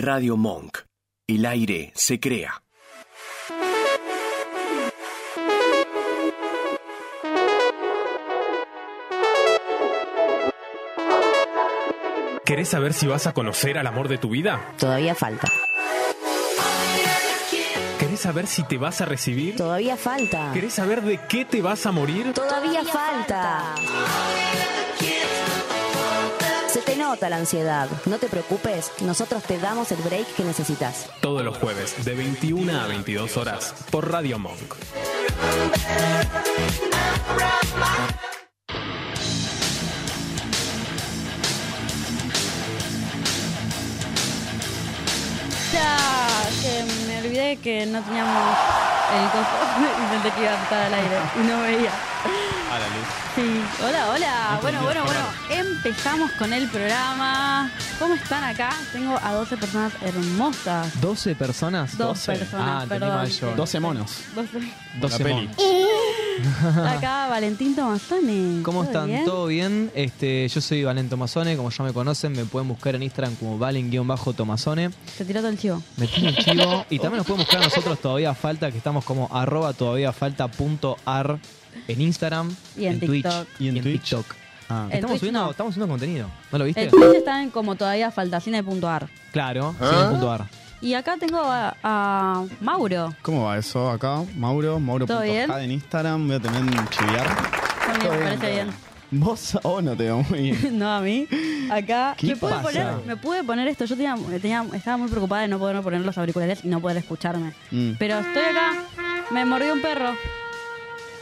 Radio Monk. El aire se crea. ¿Querés saber si vas a conocer al amor de tu vida? Todavía falta. ¿Querés saber si te vas a recibir? Todavía falta. ¿Querés saber de qué te vas a morir? Todavía falta. Nota la ansiedad. No te preocupes, nosotros te damos el break que necesitas. Todos los jueves, de 21 a 22 horas, por Radio Monk. Ya, que me olvidé que no teníamos el coso y pensé que iba a estar al aire y no veía. Sí, hola, hola. Bueno, bueno, bueno. Empezamos con el programa. ¿Cómo están acá? Tengo a 12 personas hermosas. ¿12 personas? Dos personas, Ah, entendí perdón. mal yo. 12 monos. 12. 12 peli. monos. Acá Valentín Tomazone. ¿Cómo ¿Todo están? bien? ¿Todo bien? Este, yo soy Valento Tomazone, como ya me conocen, me pueden buscar en Instagram como Valen-Tomazone. Se tiró todo el chivo. Me tiro el chivo. Y también nos pueden buscar a nosotros todavía falta, que estamos como arroba todavía falta punto ar en Instagram, Y en Twitch TikTok. Y en Twitch. TikTok. Ah. En Estamos Twitch subiendo, no. estamos subiendo contenido. ¿No lo viste? El Twitch está en como todavía falta, sin el punto ar. Claro, ¿Ah? sí, en punto ar. Y acá tengo a, a Mauro. ¿Cómo va eso acá? Mauro. Mauro.jad en Instagram. Voy a tener un chiviar. También me parece bien. Vos a vos no te veo muy bien. No, a mí. Acá. ¿Qué ¿Me, pude pasa? poner, me pude poner esto. Yo tenía, tenía- estaba muy preocupada de no poder poner los auriculares y no poder escucharme. Mm. Pero estoy acá. Me mordió un perro.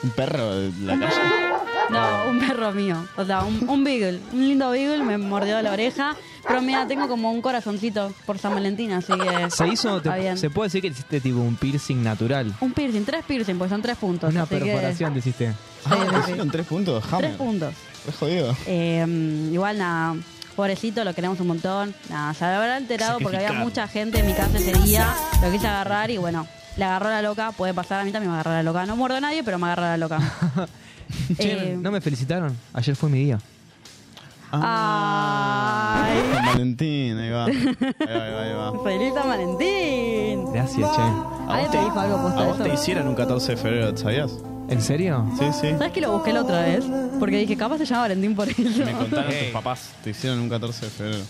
Un perro de la calle. No, un perro mío. O sea, un, un beagle. Un lindo beagle me mordió la oreja. Pero mira, tengo como un corazoncito por San Valentín, así que. Se hizo, te- bien. se puede decir que hiciste tipo un piercing natural. Un piercing, tres piercing, porque son tres puntos. Una así que- perforación te hiciste. Sí, Ah, ¿te sí. hicieron tres puntos? Tres Hammer. puntos. Es jodido. Eh, igual nada, pobrecito, lo queremos un montón. Nada, se habrá enterado porque había mucha gente en mi casa ese día. Lo quise agarrar y bueno, le agarró la loca. Puede pasar, a mí también me agarró la loca. No muerdo a nadie, pero me agarró la loca. Che, Eh, ¿no me felicitaron? Ayer fue mi día. Ay, San Valentín, ahí va. Ahí va, ahí va, ahí va. feliz San Valentín. Gracias, che. ¿Alguien te dijo algo ¿A vos te hicieron un 14 de febrero, ¿sabías? ¿En serio? Sí, sí. ¿Sabes que lo busqué la otra vez? Porque dije, capaz se llama Valentín por eso. Me contaron tus papás. Te hicieron un 14 de febrero.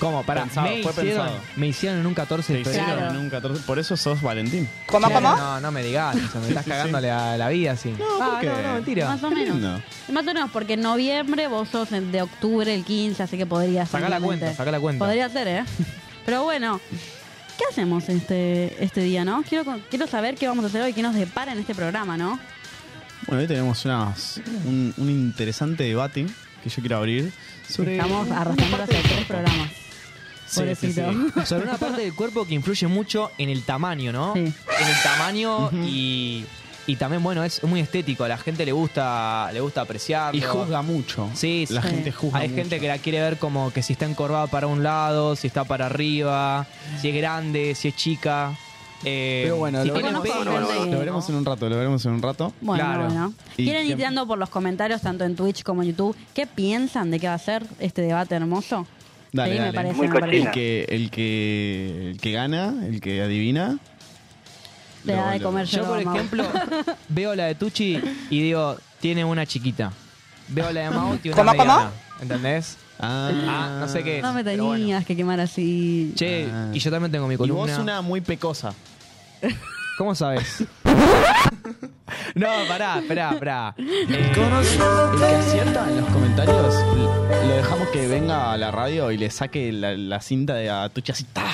¿Cómo? Para, Pensado, me, fue hicieron, pensado. me hicieron en un 14 Te de febrero. hicieron Claro. en un 14. Por eso sos Valentín. Che, No, no me digas, o sea, me estás cagando la, la vida así. No, ¿por qué? no, no, mentira. Más o Qué menos. lindo. Más o menos, porque en noviembre vos sos el de octubre, el 15, así que podría ser. Sacá la cuenta, sacá la cuenta. Podría ser, ¿eh? Pero bueno, ¿qué hacemos este, este día, no? Quiero, con- quiero saber qué vamos a hacer hoy, qué nos depara en este programa, ¿no? Bueno, hoy tenemos unas- un, un interesante debate que yo quiero abrir sobre. Estamos arrastrando hacia tres programas. Sí, Pobrecito. sí, sí. Sobre una parte del cuerpo que influye mucho en el tamaño, ¿no? Sí. En el tamaño y, y también, bueno, es muy estético. A la gente le gusta, le gusta apreciarlo. Y juzga mucho. Sí, La gente juzga Hay mucho. gente que la quiere ver como que si está encorvada para un lado, si está para arriba, si es grande, si es chica. Eh, Pero bueno, si lo veremos- Lo veremos en un rato, lo veremos en un rato. Bueno, Claro. bueno. Y ¿Quieren ir tirando por los comentarios, tanto en Twitch como en YouTube? ¿Qué piensan de qué va a ser este debate hermoso? Dale, sí, dale. me parece. Muy me parece. El que, el que el que gana, el que adivina. Le lo- da de comer Yo, por ejemplo, veo la de Tucci y digo, tiene una chiquita. Veo la de Mau, tiene una ¿Cómo, cómo? ¿Entendés? Ah, Ah, no sé qué es. No me pero tenías bueno. que quemar así. Che, Ah. y yo también tengo mi Y columna. vos una muy pecosa. ¿Cómo sabes? no, pará, esperá, esperá. Eh, El que acierta en los comentarios, l- lo dejamos que venga a la radio y le saque la, la cinta de a Tucha así. ¡tá!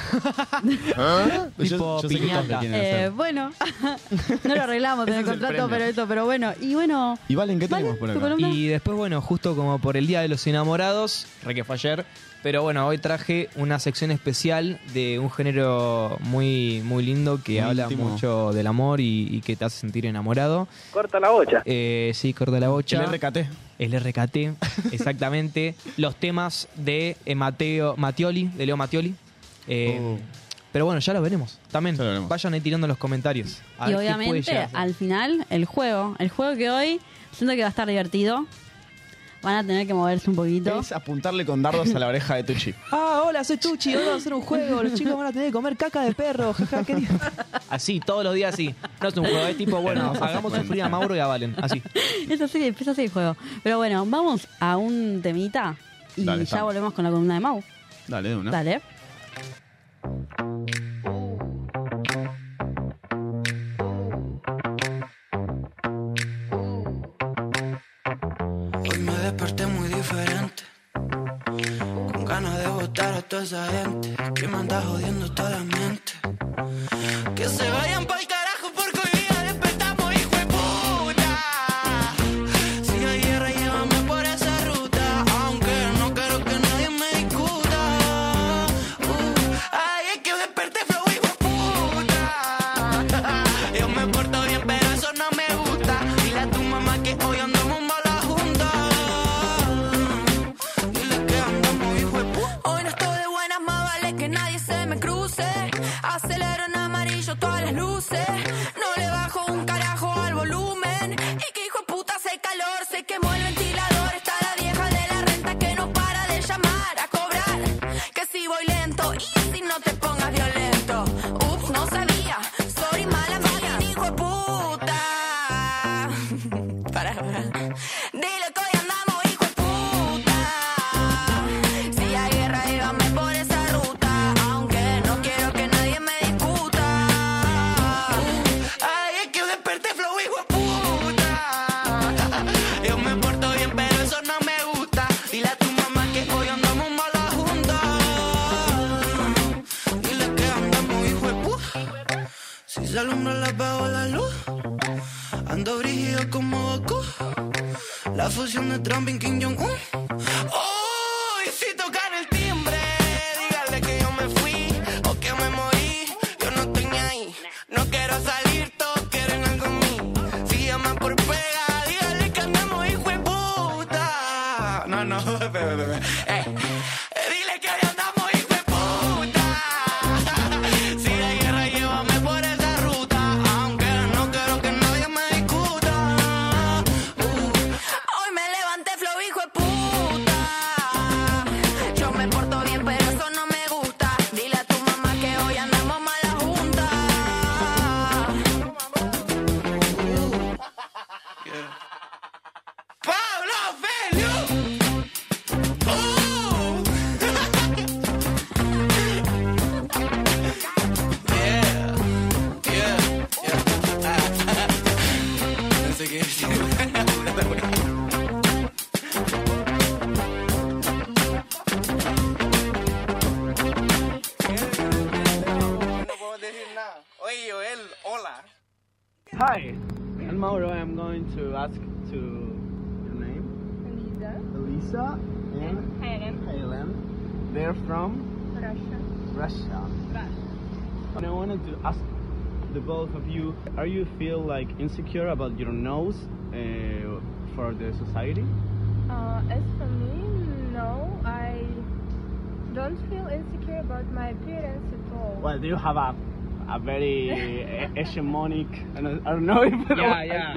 Yo- Tipo yo piñata. Eh, bueno, no lo arreglamos en el contrato, pero eso, pero bueno. Y bueno, Y Valen, ¿qué Vale, tenemos por tu acá? columna. y después, bueno, justo como por el Día de los Enamorados, re que fue ayer, pero bueno, hoy traje una sección especial de un género muy, muy lindo que Muy habla íntimo. mucho del amor y, y que te hace sentir enamorado. Corta la bocha. Eh, sí, corta la bocha. El RKT. El RKT, exactamente. Los temas de eh, Mateo Matioli, de Leo Matioli. Eh, Oh. Pero bueno, ya lo veremos. También lo veremos. vayan ahí tirando los comentarios. A y ver qué puede obviamente al final el juego, el juego que hoy siento que va a estar divertido. van a tener que moverse un poquito. Es apuntarle con dardos a la oreja de Tucci. Ah, hola, soy Tucci, hoy vamos a hacer un juego. Los chicos van a tener que comer caca de perro. jaja, qué lindo. Así, todos los días así. No es un juego, es tipo, bueno, hagamos sufrir a Mauro y a Valen. Así. Es así, empieza así el juego. Pero bueno, vamos a un temita y Dale, ya estamos. volvemos con la columna de Mau. Dale, de una. Dale. Toda esa gente que me anda jodiendo toda la mente. Que se vayan ask the both of you: Are you feel like insecure about your nose uh, for the society? Uh, as for me, no, I don't feel insecure about my appearance at all. Well, do you have a a very hegemonic? I don't, I don't know if Yeah, yeah.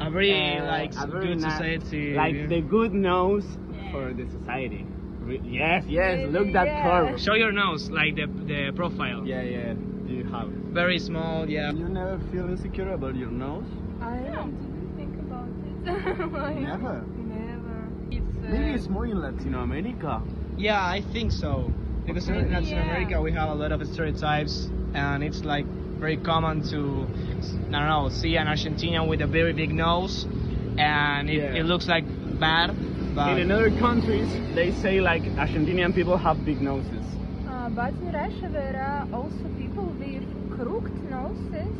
A very, Uh, like, a very good society. like the good nose for the society. Re- Yes, yes. Look that Yeah. curve. Show your nose, like the, the profile. Yeah, yeah. Do you have? Very small, yeah. You never feel insecure about your nose? I didn't think about it. Like, Never. Never. It's, uh, Maybe it's more in Latin America. Yeah, I think so. Because in Latin Yeah. America we have a lot of stereotypes, and it's like very common to, I don't know, see an Argentinian with a very big nose, and it, Yeah. it looks like bad. But in other countries, they say like Argentinian people have big noses. Uh, but in Russia there are also people with crooked noses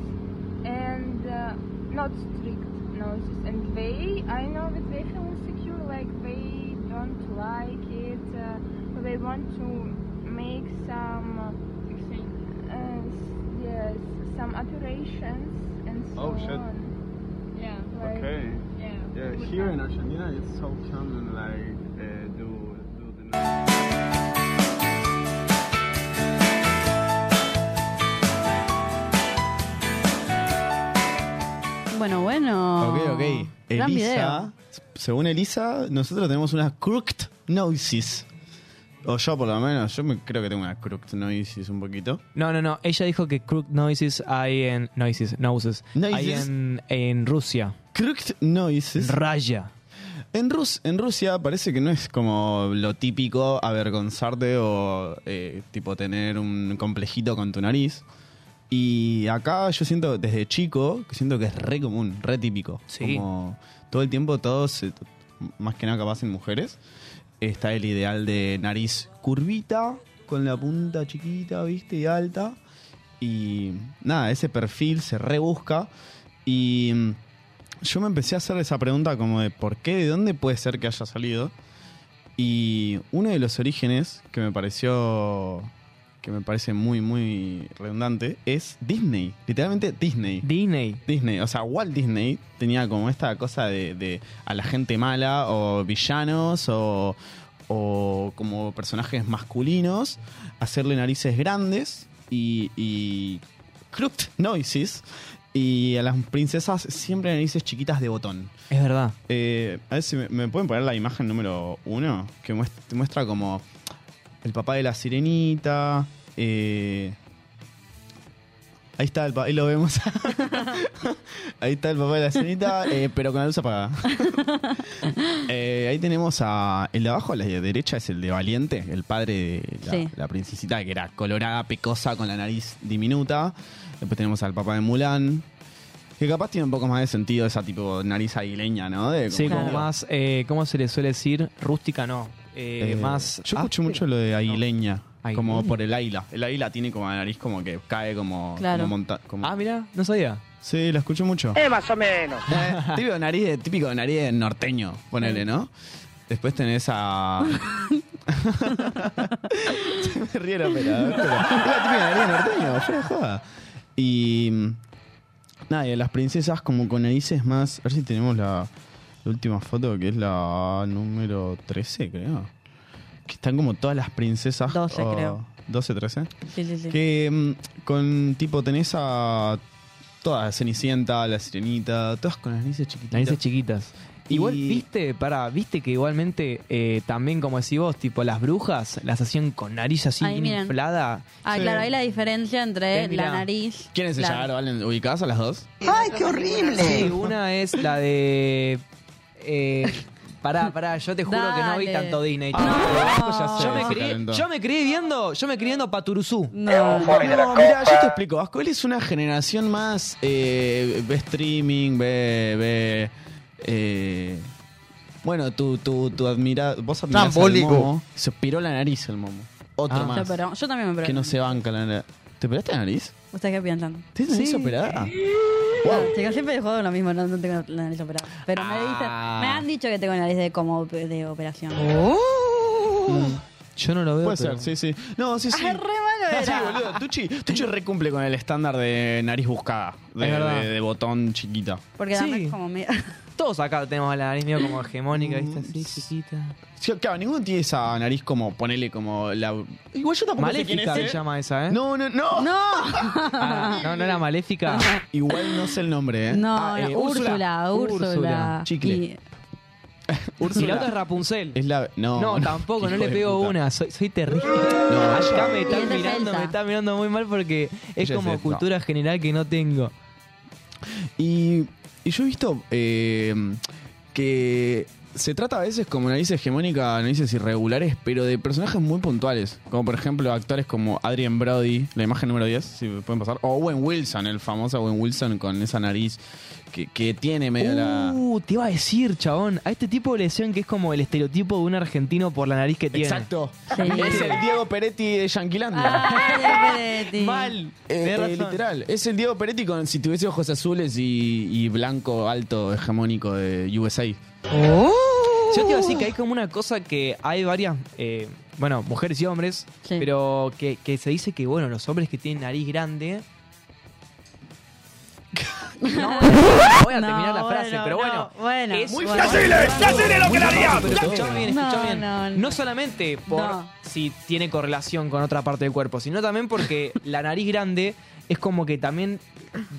and uh, not strict noses, and they, I know that they feel insecure, like they don't like it, uh, they want to make some, uh, yes, some operations and so Oh, shit. on. Yeah. Like, Okay. Yeah. Yeah, here that. in Argentina, it's so common like Video. Elisa según Elisa, nosotros tenemos una crooked noses. O yo por lo menos, yo me, creo que tengo una crooked noses un poquito. No, no, no. Ella dijo que crooked noises hay en. Noises, noses. Hay Noises. en, en Rusia. Crooked noses. Raya. En, Rus en Rusia parece que no es como lo típico avergonzarte o eh, tipo tener un complejito con tu nariz. Y acá yo siento desde chico que siento que es re común, re típico. Sí. Como todo el tiempo todos, eh, más que nada capaz en mujeres, está el ideal de nariz curvita, con la punta chiquita, viste, y alta. Y nada, ese perfil se rebusca. Y mm, yo me empecé a hacer esa pregunta como de por qué, de dónde puede ser que haya salido. Y uno de los orígenes que me pareció que me parece muy muy redundante es Disney, literalmente Disney. Disney. Disney, o sea, Walt Disney tenía como esta cosa de, de a la gente mala o villanos o, o como personajes masculinos, hacerle narices grandes y, y crooked noises y a las princesas siempre narices chiquitas de botón. Es verdad. Eh, a ver si me, me pueden poner la imagen número uno, que muestra, muestra como el papá de la sirenita. Eh, ahí está, el pa- ahí lo vemos. ahí está el papá de la sirenita, eh, pero con la luz apagada. Eh, ahí tenemos a. El de abajo a la derecha es el de Valiente, el padre de la, Sí. la princesita, que era colorada, pecosa, con la nariz diminuta. Después tenemos al papá de Mulan. Que capaz tiene un poco más de sentido esa tipo nariz aguileña, ¿no? De Sí, como Claro. más, eh, ¿cómo se le suele decir? Rústica no. Eh, Eh, más. Yo escucho mucho lo de aguileña, Como por el águila. El águila tiene como la nariz como que cae como, Claro. como monta- como- Ah, mira, no sabía. Sí, la escucho mucho. Eh, más o menos. Eh, típico de nariz de, típico de nariz de norteño, ponele, ¿no? Después tenés a. Se me rieron, pero. pero- Es la típica nariz de norteño, fuera de joda. Y. mm, Nada, y a las princesas como con narices más. A ver si tenemos la, la última foto, que es la número 13, creo. Que están como todas las princesas. 12 o- creo. 12, 13. Sí, sí, sí. Que mm, con tipo tenés a todas, la Cenicienta, la Sirenita, todas con las narices chiquititas. Narices chiquitas. Igual, Y- viste, para, viste que igualmente eh, también, como decís vos, tipo las brujas las hacían con nariz así inflada. Ah, Sí. claro, ahí la diferencia entre Eh, la nariz. ¿Quieren claro. sellar, Valen? ¿Ubicadas a las dos? ¡Ay, qué horrible! Sí, una es la de. Eh, pará, pará, yo te juro que no vi Dale. tanto Disney. No. ya sé, Yo me, se calentó. yo me crié viendo, yo me crié viendo Paturuzú. No, No, mira, yo te explico. Vasco, él es una generación más. Eh, ve streaming, ve. ve eh, bueno, tu, tu, tu admira, vos admirás al Trambólico. momo. Se operó la nariz el momo. Otro Ah. más. yo, pero, yo también me que pregunto. no se banca la nariz. ¿Te operaste la nariz? ¿Ustedes qué piensan? ¿Tienes nariz operada? Chicos, siempre he jugado lo mismo, no, no tengo la nariz operada. Pero me, dicen- Ah. me han dicho que tengo nariz de como de operación. Yo no lo veo. Puede pero- ser, sí, sí. No, sí, sí. Ah, re malo Sí, era. boludo. Tucci, Tucci recumple con el estándar de nariz buscada. De, de- de botón chiquita. Porque Sí. además es como medio... Todos acá tenemos la nariz medio como hegemónica, ¿viste? Así, chiquita. Sí, claro, ninguno tiene esa nariz como, ponele como la... Igual yo tampoco sé quién Maléfica es, se ¿eh? llama esa, ¿eh? No, no, no. ¡No! Ah, no, no era maléfica. Igual no sé el nombre, ¿eh? No, Ah, eh, no, Úrsula, Úrsula. Úrsula. Chicle. Y- Y la otra es Rapunzel. Es la... No, No, tampoco, no hijo le de pego puta. una, soy, soy terrible. No, Acá me están es mirando, Elsa. me están mirando muy mal porque es Ella es como Elsa. cultura general que no tengo. Y, y yo he visto eh, que se trata a veces como narices hegemónica, narices irregulares, pero de personajes muy puntuales. Como por ejemplo actores como Adrian Brody, la imagen número 10, si me pueden pasar. O Owen Wilson, el famoso Owen Wilson con esa nariz que, que tiene medio la... Uh, te iba a decir, chabón. A este tipo le decían que es como el estereotipo de un argentino por la nariz que tiene. Exacto. Sí. Es el Diego Peretti de Yanquilandia. Ah, Peretti. Mal. Eh, eh, literal, es el Diego Peretti con si tuviese ojos azules y, y blanco alto hegemónico de USA. Yo te iba a decir que hay como una cosa que hay varias, eh, bueno, mujeres y hombres, Sí. pero que, que se dice que, bueno, los hombres que tienen nariz grande No, no voy a terminar la frase, bueno, pero bueno. no, bueno, es Muy bueno. ¡Decile lo que le haría! Escuchá bien, escuchá No, bien. no, No, no. solamente por No. si tiene correlación con otra parte del cuerpo, sino también porque la nariz grande es como que también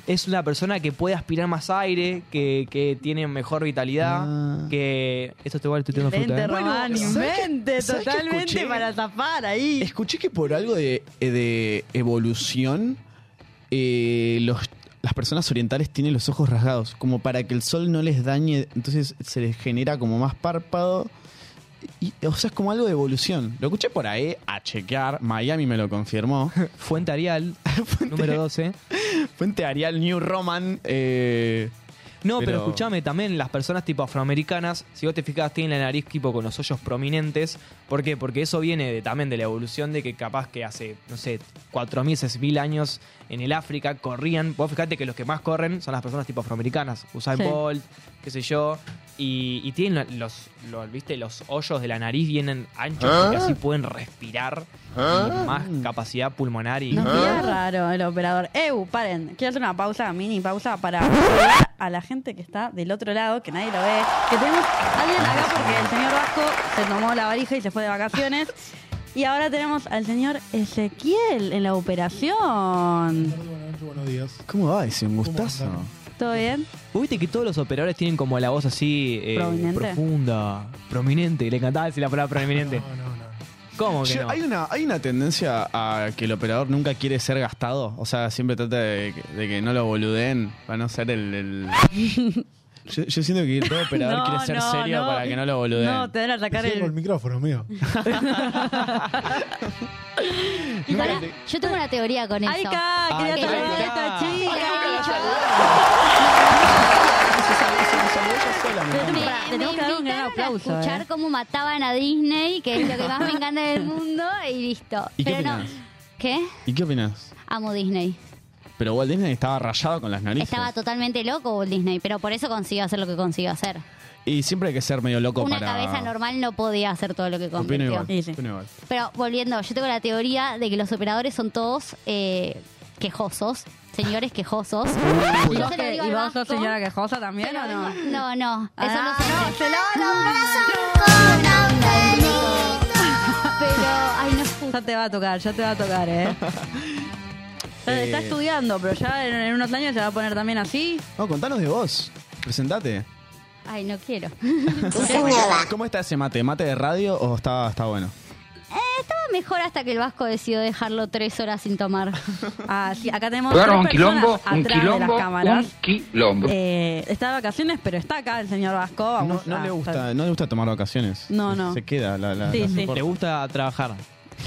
es una persona que puede aspirar más aire, que, que tiene mejor vitalidad, Ah. que... Esto te igual estoy tirando fruta, ¿eh? Román, ¿sabes qué- invente totalmente escuché? para zafar ahí. Escuché que por algo de, de evolución, eh, los, las personas orientales tienen los ojos rasgados, como para que el sol no les dañe, entonces se les genera como más párpado. Y, o sea, es como algo de evolución. Lo escuché por ahí a chequear, Miami me lo confirmó. Fuente Arial, número 12. Fuente Arial New Roman. eh, No, pero, Pero- escúchame, también las personas tipo afroamericanas, si vos te fijas, tienen la nariz tipo con los hoyos prominentes. ¿Por qué? Porque eso viene de, también de la evolución de que capaz que hace, no sé, 4.000, 6.000 años en el África corrían. Vos fijate que los que más corren son las personas tipo afroamericanas. Usain Sí. Bolt, qué sé yo. Y, y tienen los, los, viste, los hoyos de la nariz vienen anchos porque así pueden respirar. y más capacidad pulmonar y... Nos mira raro el operador. Eu, paren. Quiero hacer una pausa, mini pausa, para saludar a la gente que está del otro lado, que nadie lo ve. Que tenemos a alguien acá porque el señor Vasco se tomó la varija y se fue de vacaciones. Y ahora tenemos al señor Ezequiel en la operación. Buenos días. ¿Cómo va ese? Un gustazo. ¿Todo bien? ¿Vos viste que todos los operadores tienen como la voz así eh, Prominente. profunda, prominente? Le encantaba decir la palabra prominente. No, no, no. ¿Cómo que Yo- no? hay, una, hay una tendencia a que el operador nunca quiere ser gastado. O sea, siempre trata de, que- de que no lo boludeen para no ser el. el- Yo, yo siento que todo operador No, quiere ser no, serio no. para que no lo boludeen. No, te van a Cierro el el... micrófono, mío. Y pará, yo tengo una teoría con eso. ¡Ay, Ka! ¡Quería Ay, Ka. esta chica! Que dar un gran invitaron a aplauso, escuchar eh. cómo mataban a Disney, que es lo que más me encanta del mundo, y listo. ¿Y qué Pero no. opinás? ¿Qué? ¿Y qué opinas? Amo Disney. Pero Walt Disney estaba rayado con las narices. Estaba totalmente loco Walt Disney, pero por eso consiguió hacer lo que consiguió hacer. Y siempre hay que ser medio loco Una para. cabeza normal no podía hacer todo lo que Opino convirtió. igual. Sí, sí. opino igual. Pero volviendo, yo tengo la teoría de que los operadores son todos eh, quejosos, señores quejosos. ¿Y Yo vos, se lo que- digo y al vos sos Vasco, señora quejosa también o no? No, no, eso Ah, no se no, hace. se lavan Pero, ay, no es Ya te va a tocar, ya te va a tocar, ¿eh? Está- Está Eh. estudiando, pero ya en, en unos años se va a poner también así. No, contanos de vos. Presentate. Ay, no quiero. ¿Cómo está ese mate? ¿Mate de radio o está, está bueno? Mejor hasta que el Vasco decidió dejarlo tres horas sin tomar. Ah, sí, acá tenemos tres un quilombo, un de quilombo, las cámaras. un quilombo. Eh, está de vacaciones, pero está acá el señor Vasco. No, Vamos no a- le gusta, no le gusta tomar vacaciones. No, no. Se queda la, la, Sí, la sí. Le gusta trabajar.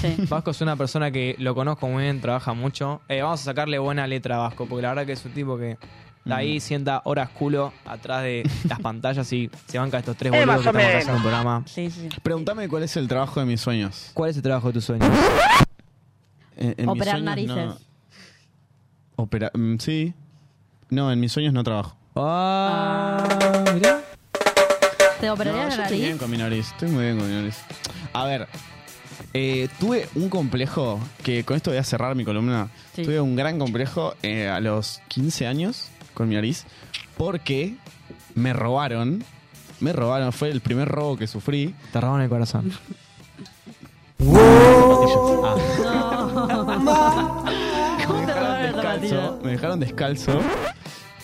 Sí. Vasco es una persona que lo conozco muy bien, trabaja mucho. Eh, vamos a sacarle buena letra a Vasco, porque la verdad que es un tipo que está ahí, sienta horas culo atrás de las pantallas y se banca estos tres Eh, boludos que estamos haciendo un programa. Sí, sí. Pregúntame cuál es el trabajo de mis sueños. ¿Cuál es el trabajo de tus sueños? En- en mis Operar sueños narices. no- Opera- mm, sí. No, en mis sueños no trabajo. Ah, mirá. ¿Te operaría No, la yo estoy bien nariz? con mi nariz. Estoy muy bien con mi nariz. A ver, eh, tuve un complejo, que con esto voy a cerrar mi columna. Sí. Tuve un gran complejo eh, a los 15 años con mi nariz, porque me robaron. Me robaron, fue el primer robo que sufrí. Te robaron el corazón. ¿Cómo te robaron el zapatito? Descalzo, me dejaron descalzo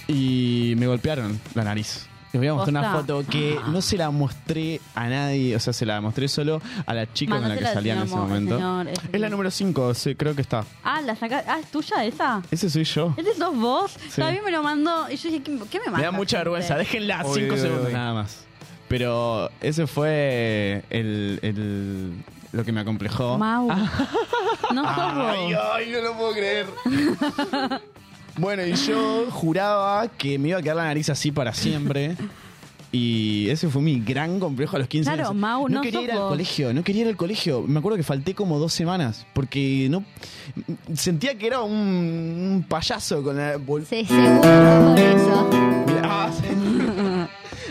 y me golpearon la nariz. Les voy a mostrar una foto que no se la mostré a nadie, o sea, se la mostré solo a la chica con la que salía en ese momento. Es la número 5, creo que está. Ah, la saca... ah, ¿es tuya esa? Ese soy yo. ¿Ese sos vos? Mí me lo mandó y yo dije, ¿qué, qué me manda? Me da mucha vergüenza, déjenla Uy, 5 uy, segundos nada más. Pero ese fue el, el- lo que me acomplejó. Mau. No sos Ay, vos. ay, no lo puedo creer. bueno, y yo juraba que me iba a quedar la nariz así para siempre. Y ese fue mi gran complejo a los 15 Claro, años. Mau, no quería sos ir al vos. colegio, no quería ir al colegio. Me acuerdo que falté como dos semanas porque no sentía que era un, un payaso con la bol- Sí, por eso. Ah, sí.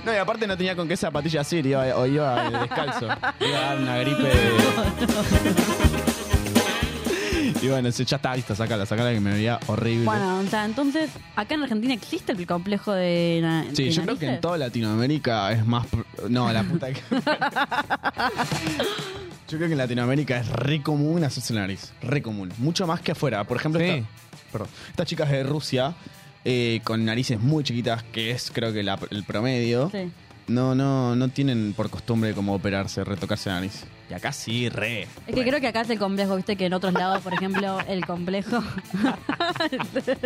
No, y aparte no tenía con qué zapatillas ir, iba, o iba descalzo. Iba a dar una gripe. Y bueno, ya está, listo, sacala, sacala que me veía horrible. Bueno, o sea, entonces, acá en Argentina existe el complejo de. na- Sí, de yo creo que en toda Latinoamérica es más... No, la puta que... yo creo que en Latinoamérica es re común hacerse la nariz. Re común. Mucho más que afuera. Por ejemplo, Sí. esta- perdón, estas chicas de Rusia, eh, con narices muy chiquitas, que es creo que la- el promedio, Sí. no, no, no tienen por costumbre como operarse, retocarse la nariz. Y acá sí, re. Es que creo que acá es el complejo, viste que en otros lados, por ejemplo, el complejo.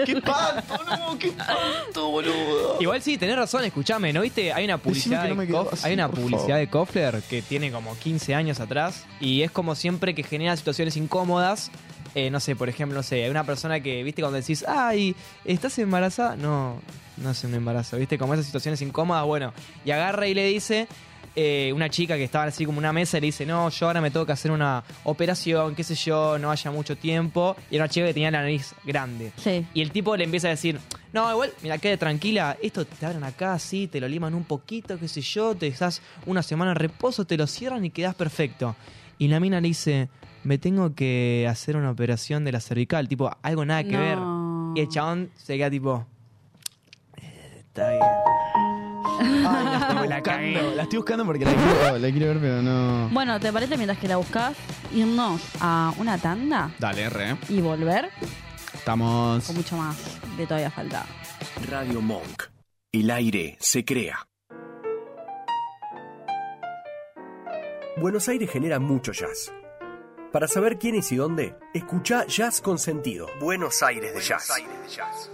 ¡Qué espanto, no! ¡Qué espanto, boludo! Igual sí, tenés razón, escúchame, ¿no viste? Hay una publicidad, no de, Kof- así, hay una publicidad de Kofler que tiene como 15 años atrás y es como siempre que genera situaciones incómodas. Eh, no sé, por ejemplo, no sé, hay una persona que, viste, cuando decís, ay, ¿estás embarazada? No, no es un embarazo, viste, como esas situaciones incómodas, bueno, y agarra y le dice, eh, una chica que estaba así como en una mesa y le dice, no, yo ahora me tengo que hacer una operación, qué sé yo, no haya mucho tiempo, y era una chica que tenía la nariz grande. Sí. Y el tipo le empieza a decir, no, igual, mira, quede tranquila, esto te abren acá, sí, te lo liman un poquito, qué sé yo, te estás una semana en reposo, te lo cierran y quedas perfecto. Y la mina le dice, me tengo que hacer una operación de la cervical, tipo, algo nada que ver. Y el chabón se queda tipo, "Eh, está bien. Ay, la estoy La cagué. buscando, la estoy buscando porque la quiero, la quiero ver, pero no... Bueno, ¿te parece mientras que la buscas irnos a una tanda Dale, re. y volver Estamos... con mucho más de todavía falta? Radio Monk. El aire se crea. Buenos Aires genera mucho jazz. Para saber quién es y dónde, escucha Jazz con Sentido. Buenos Aires de Jazz.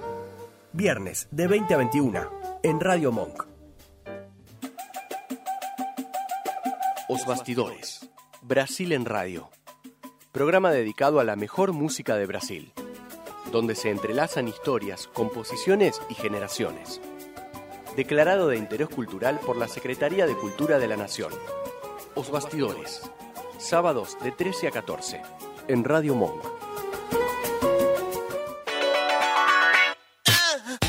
Viernes de 20 a 21 en Radio Monk. Os Bastidores. Brasil en Radio. Programa dedicado a la mejor música de Brasil, donde se entrelazan historias, composiciones y generaciones. Declarado de interés cultural por la Secretaría de Cultura de la Nación. Os Bastidores. Sábados de 13 a 14 en Radio Monk.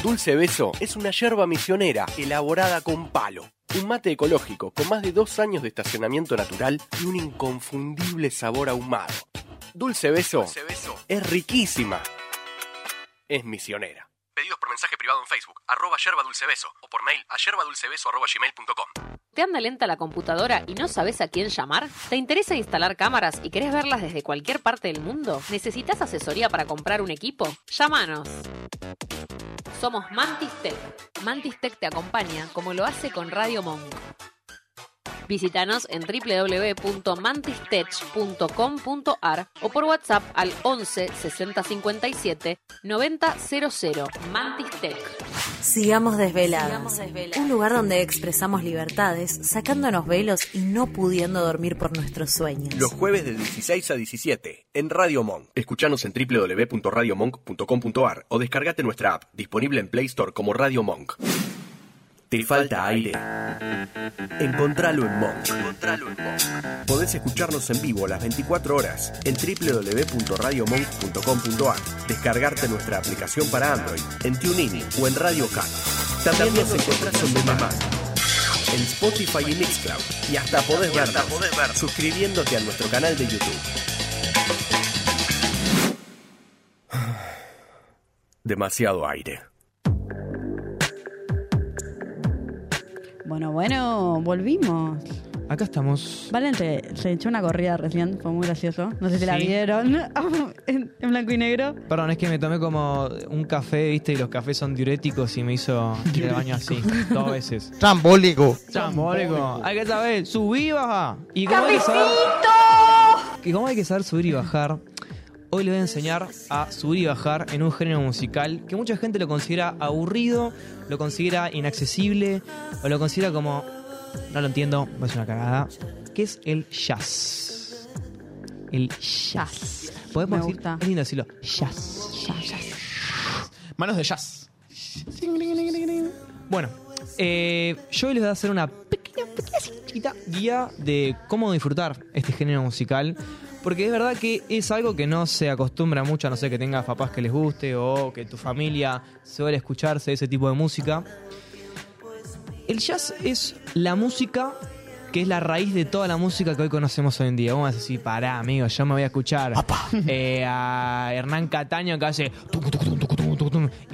Dulce Beso es una yerba misionera elaborada con palo. Un mate ecológico con más de dos años de estacionamiento natural y un inconfundible sabor ahumado. Dulce Beso, es riquísima. Es misionera. Pedidos por mensaje privado en Facebook, arroba yerba dulce beso, o por mail a yerbadulcebeso arroba gmail.com. ¿Te anda lenta la computadora y no sabes a quién llamar? ¿Te interesa instalar cámaras y querés verlas desde cualquier parte del mundo? ¿Necesitas asesoría para comprar un equipo? Llámanos. Somos Mantis Tech. Mantis Tech te acompaña como lo hace con Radio Monk. Visítanos en www.mantistech.com.ar o por WhatsApp al 11 60 57 90 00. Mantis Tech. Sigamos desveladas. Un lugar donde expresamos libertades, sacándonos velos y no pudiendo dormir por nuestros sueños. Los jueves de 16 a 17 en Radio Monk. Escuchanos en www.radiomonk.com.ar o descargate nuestra app, disponible en Play Store como Radio Monk. ¿Te falta aire? Encontralo en Monk. Podés escucharnos en vivo las 24 horas en www.radiomonk.com.ar, descargarte nuestra aplicación para Android, en TuneIn o en Radio Cat. También nos encontrás en demand, en Spotify y Mixcloud, y hasta podés vernos suscribiéndote a nuestro canal de YouTube. Demasiado aire. Bueno, bueno, volvimos. Acá estamos. Valente se echó una corrida recién, fue muy gracioso. No sé si la vieron en, en blanco y negro. Perdón, es que me tomé como un café, viste, y los cafés son diuréticos y me hizo ir al baño así, dos veces. Trambólico. Trambólico. Hay que saber, subir y bajar. ¿Y cómo hay que saber? ¿Y cómo hay que saber subir y bajar? Hoy les voy a enseñar a subir y bajar en un género musical que mucha gente lo considera aburrido, lo considera inaccesible o lo considera como no lo entiendo, va a ser una cagada, que es el jazz. El jazz. Podemos Me decir, gusta. es lindo decirlo, jazz. Manos de jazz. Bueno, eh, yo hoy les voy a hacer una pequeña, pequeña, chiquita guía de cómo disfrutar este género musical. Porque es verdad que es algo que no se acostumbra mucho, a no ser que tengas papás que les guste o que tu familia suele escucharse ese tipo de música. El jazz es la música que es la raíz de toda la música que hoy conocemos hoy en día. Vamos a decir, pará, amigo, yo me voy a escuchar eh, a Hernán Cataño que hace...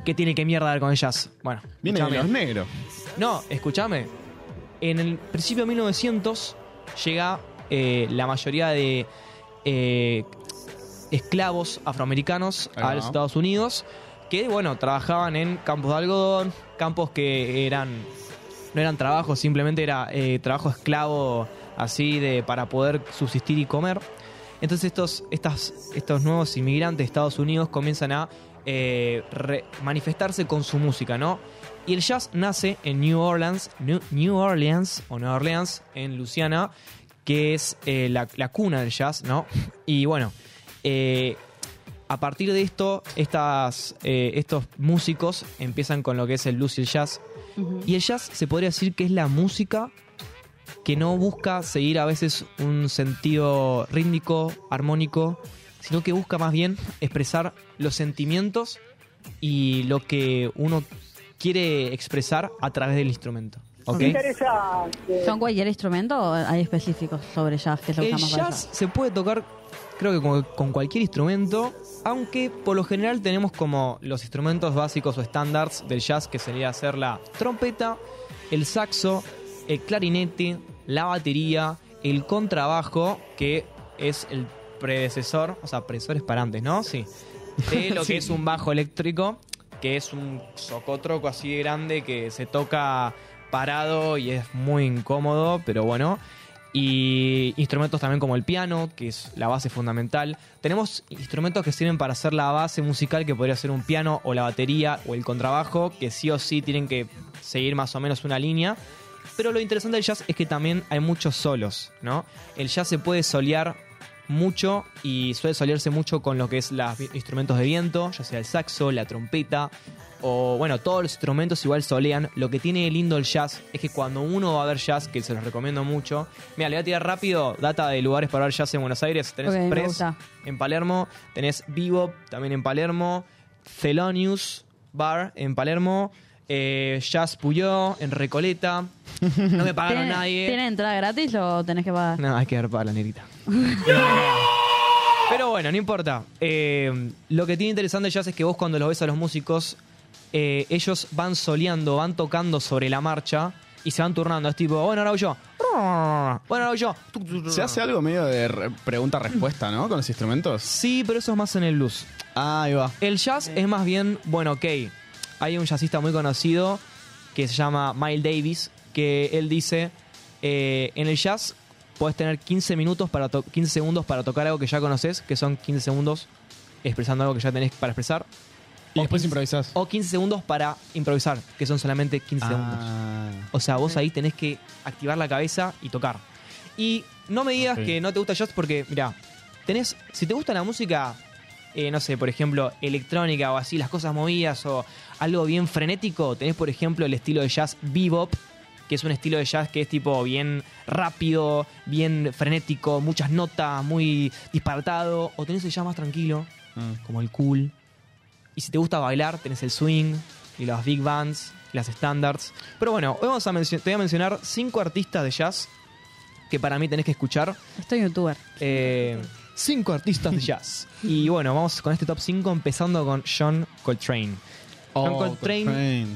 ¿Qué tiene que mierda ver con el jazz? Bueno, Viene de los negros. No, escúchame. En el principio de 1900 llega eh, la mayoría de eh, esclavos afroamericanos Ahí a va. los Estados Unidos que, bueno, trabajaban en campos de algodón, campos que eran no eran trabajos, simplemente era eh, trabajo esclavo así de para poder subsistir y comer. Entonces estos, estas, estos nuevos inmigrantes de Estados Unidos comienzan a eh, re- manifestarse con su música, ¿no? Y el jazz nace en New Orleans, New, New Orleans o Nueva Orleans, en Luisiana, que es eh, la, la cuna del jazz, ¿no? Y bueno, eh, a partir de esto, estas, eh, estos músicos empiezan con lo que es el blues y el jazz. Y el jazz se podría decir que es la música que no busca seguir a veces un sentido rítmico, armónico, sino que busca más bien expresar los sentimientos y lo que uno quiere expresar a través del instrumento. ¿Ok? ¿Son cualquier instrumento o hay específicos sobre jazz que se El más para jazz se puede tocar, creo que con, con cualquier instrumento, aunque por lo general tenemos como los instrumentos básicos o estándares del jazz, que sería ser la trompeta, el saxo, el clarinete, la batería, el contrabajo, que es el predecesor, o sea, predecesores para antes, ¿no? Sí. De lo Sí. que es un bajo eléctrico, que es un socotroco así de grande que se toca parado y es muy incómodo, pero bueno. Y instrumentos también como el piano, que es la base fundamental. Tenemos instrumentos que sirven para hacer la base musical, que podría ser un piano o la batería o el contrabajo, que sí o sí tienen que seguir más o menos una línea. Pero lo interesante del jazz es que también hay muchos solos, ¿no? El jazz se puede solear mucho y suele solearse mucho con lo que es los instrumentos de viento, ya sea el saxo, la trompeta o bueno, todos los instrumentos igual solean. Lo que tiene lindo el jazz es que cuando uno va a ver jazz, que se los recomiendo mucho, mira, le voy a tirar rápido data de lugares para ver jazz en Buenos Aires. Tenés Ok, me Press en Palermo, tenés Bebop también en Palermo, Thelonious Bar en Palermo, eh, Jazz Puyó en Recoleta. No me pagaron ¿Tiene, nadie. ¿Tiene entrada gratis o tenés que pagar? No, hay que ver para la negrita. Pero bueno, no importa. Eh, lo que tiene interesante el jazz es que vos cuando los ves a los músicos, eh, ellos van soleando, van tocando sobre la marcha y se van turnando. Es tipo, bueno, ahora voy yo. Bueno, ahora voy yo. Se hace algo medio de re- pregunta-respuesta, ¿no? Con los instrumentos. Sí, pero eso es más en el blues. Ah, ahí va. El jazz es más bien, bueno, ok. Hay un jazzista muy conocido que se llama Miles Davis, que él dice, eh, en el jazz puedes tener 15 minutos para to- 15 segundos para tocar algo que ya conoces, que son 15 segundos expresando algo que ya tenés para expresar. Y después 15 improvisás. O 15 segundos para improvisar, que son solamente 15 segundos. Ah. O sea, vos ahí tenés que activar la cabeza y tocar. Y no me digas que no te gusta jazz porque, mira, tenés, si te gusta la música, eh, no sé, por ejemplo, electrónica o así, las cosas movidas o algo bien frenético, tenés, por ejemplo, el estilo de jazz bebop, que es un estilo de jazz que es tipo bien rápido, bien frenético, muchas notas, muy disparatado. O tenés el jazz más tranquilo, como el cool. Y si te gusta bailar, tenés el swing y las big bands, las standards. Pero bueno, hoy vamos a te voy a mencionar cinco artistas de jazz que para mí tenés que escuchar. Estoy youtuber. Eh, cinco artistas de jazz. Y bueno, vamos con este top 5 empezando con John Coltrane. John Oh, Coltrane. Coltrane.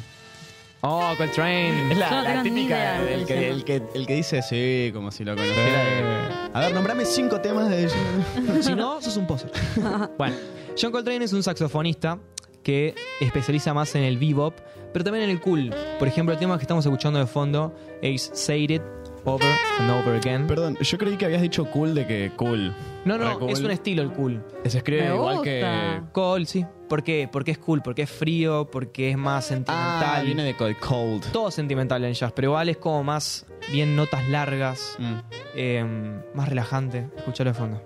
Oh, Coltrane. Es la, típica del que, el, que, el que dice sí, como si lo conociera. A ver, nombrame cinco temas de si no, sos un poser. Bueno, John Coltrane es un saxofonista que especializa más en el bebop, pero también en el cool. Por ejemplo, el tema que estamos escuchando de fondo es Say It Over and Over Again. Perdón, yo creí que habías dicho cool de que cool. No, no, cool. es un estilo el cool. Se escribe Me igual gusta. que. Cold, sí. ¿Por qué? Porque es cool, porque es frío, porque es más sentimental. Ah, viene de cold. cold. Todo sentimental en jazz, pero igual es como más bien notas largas, Mm. eh, más relajante. Escuchalo de fondo.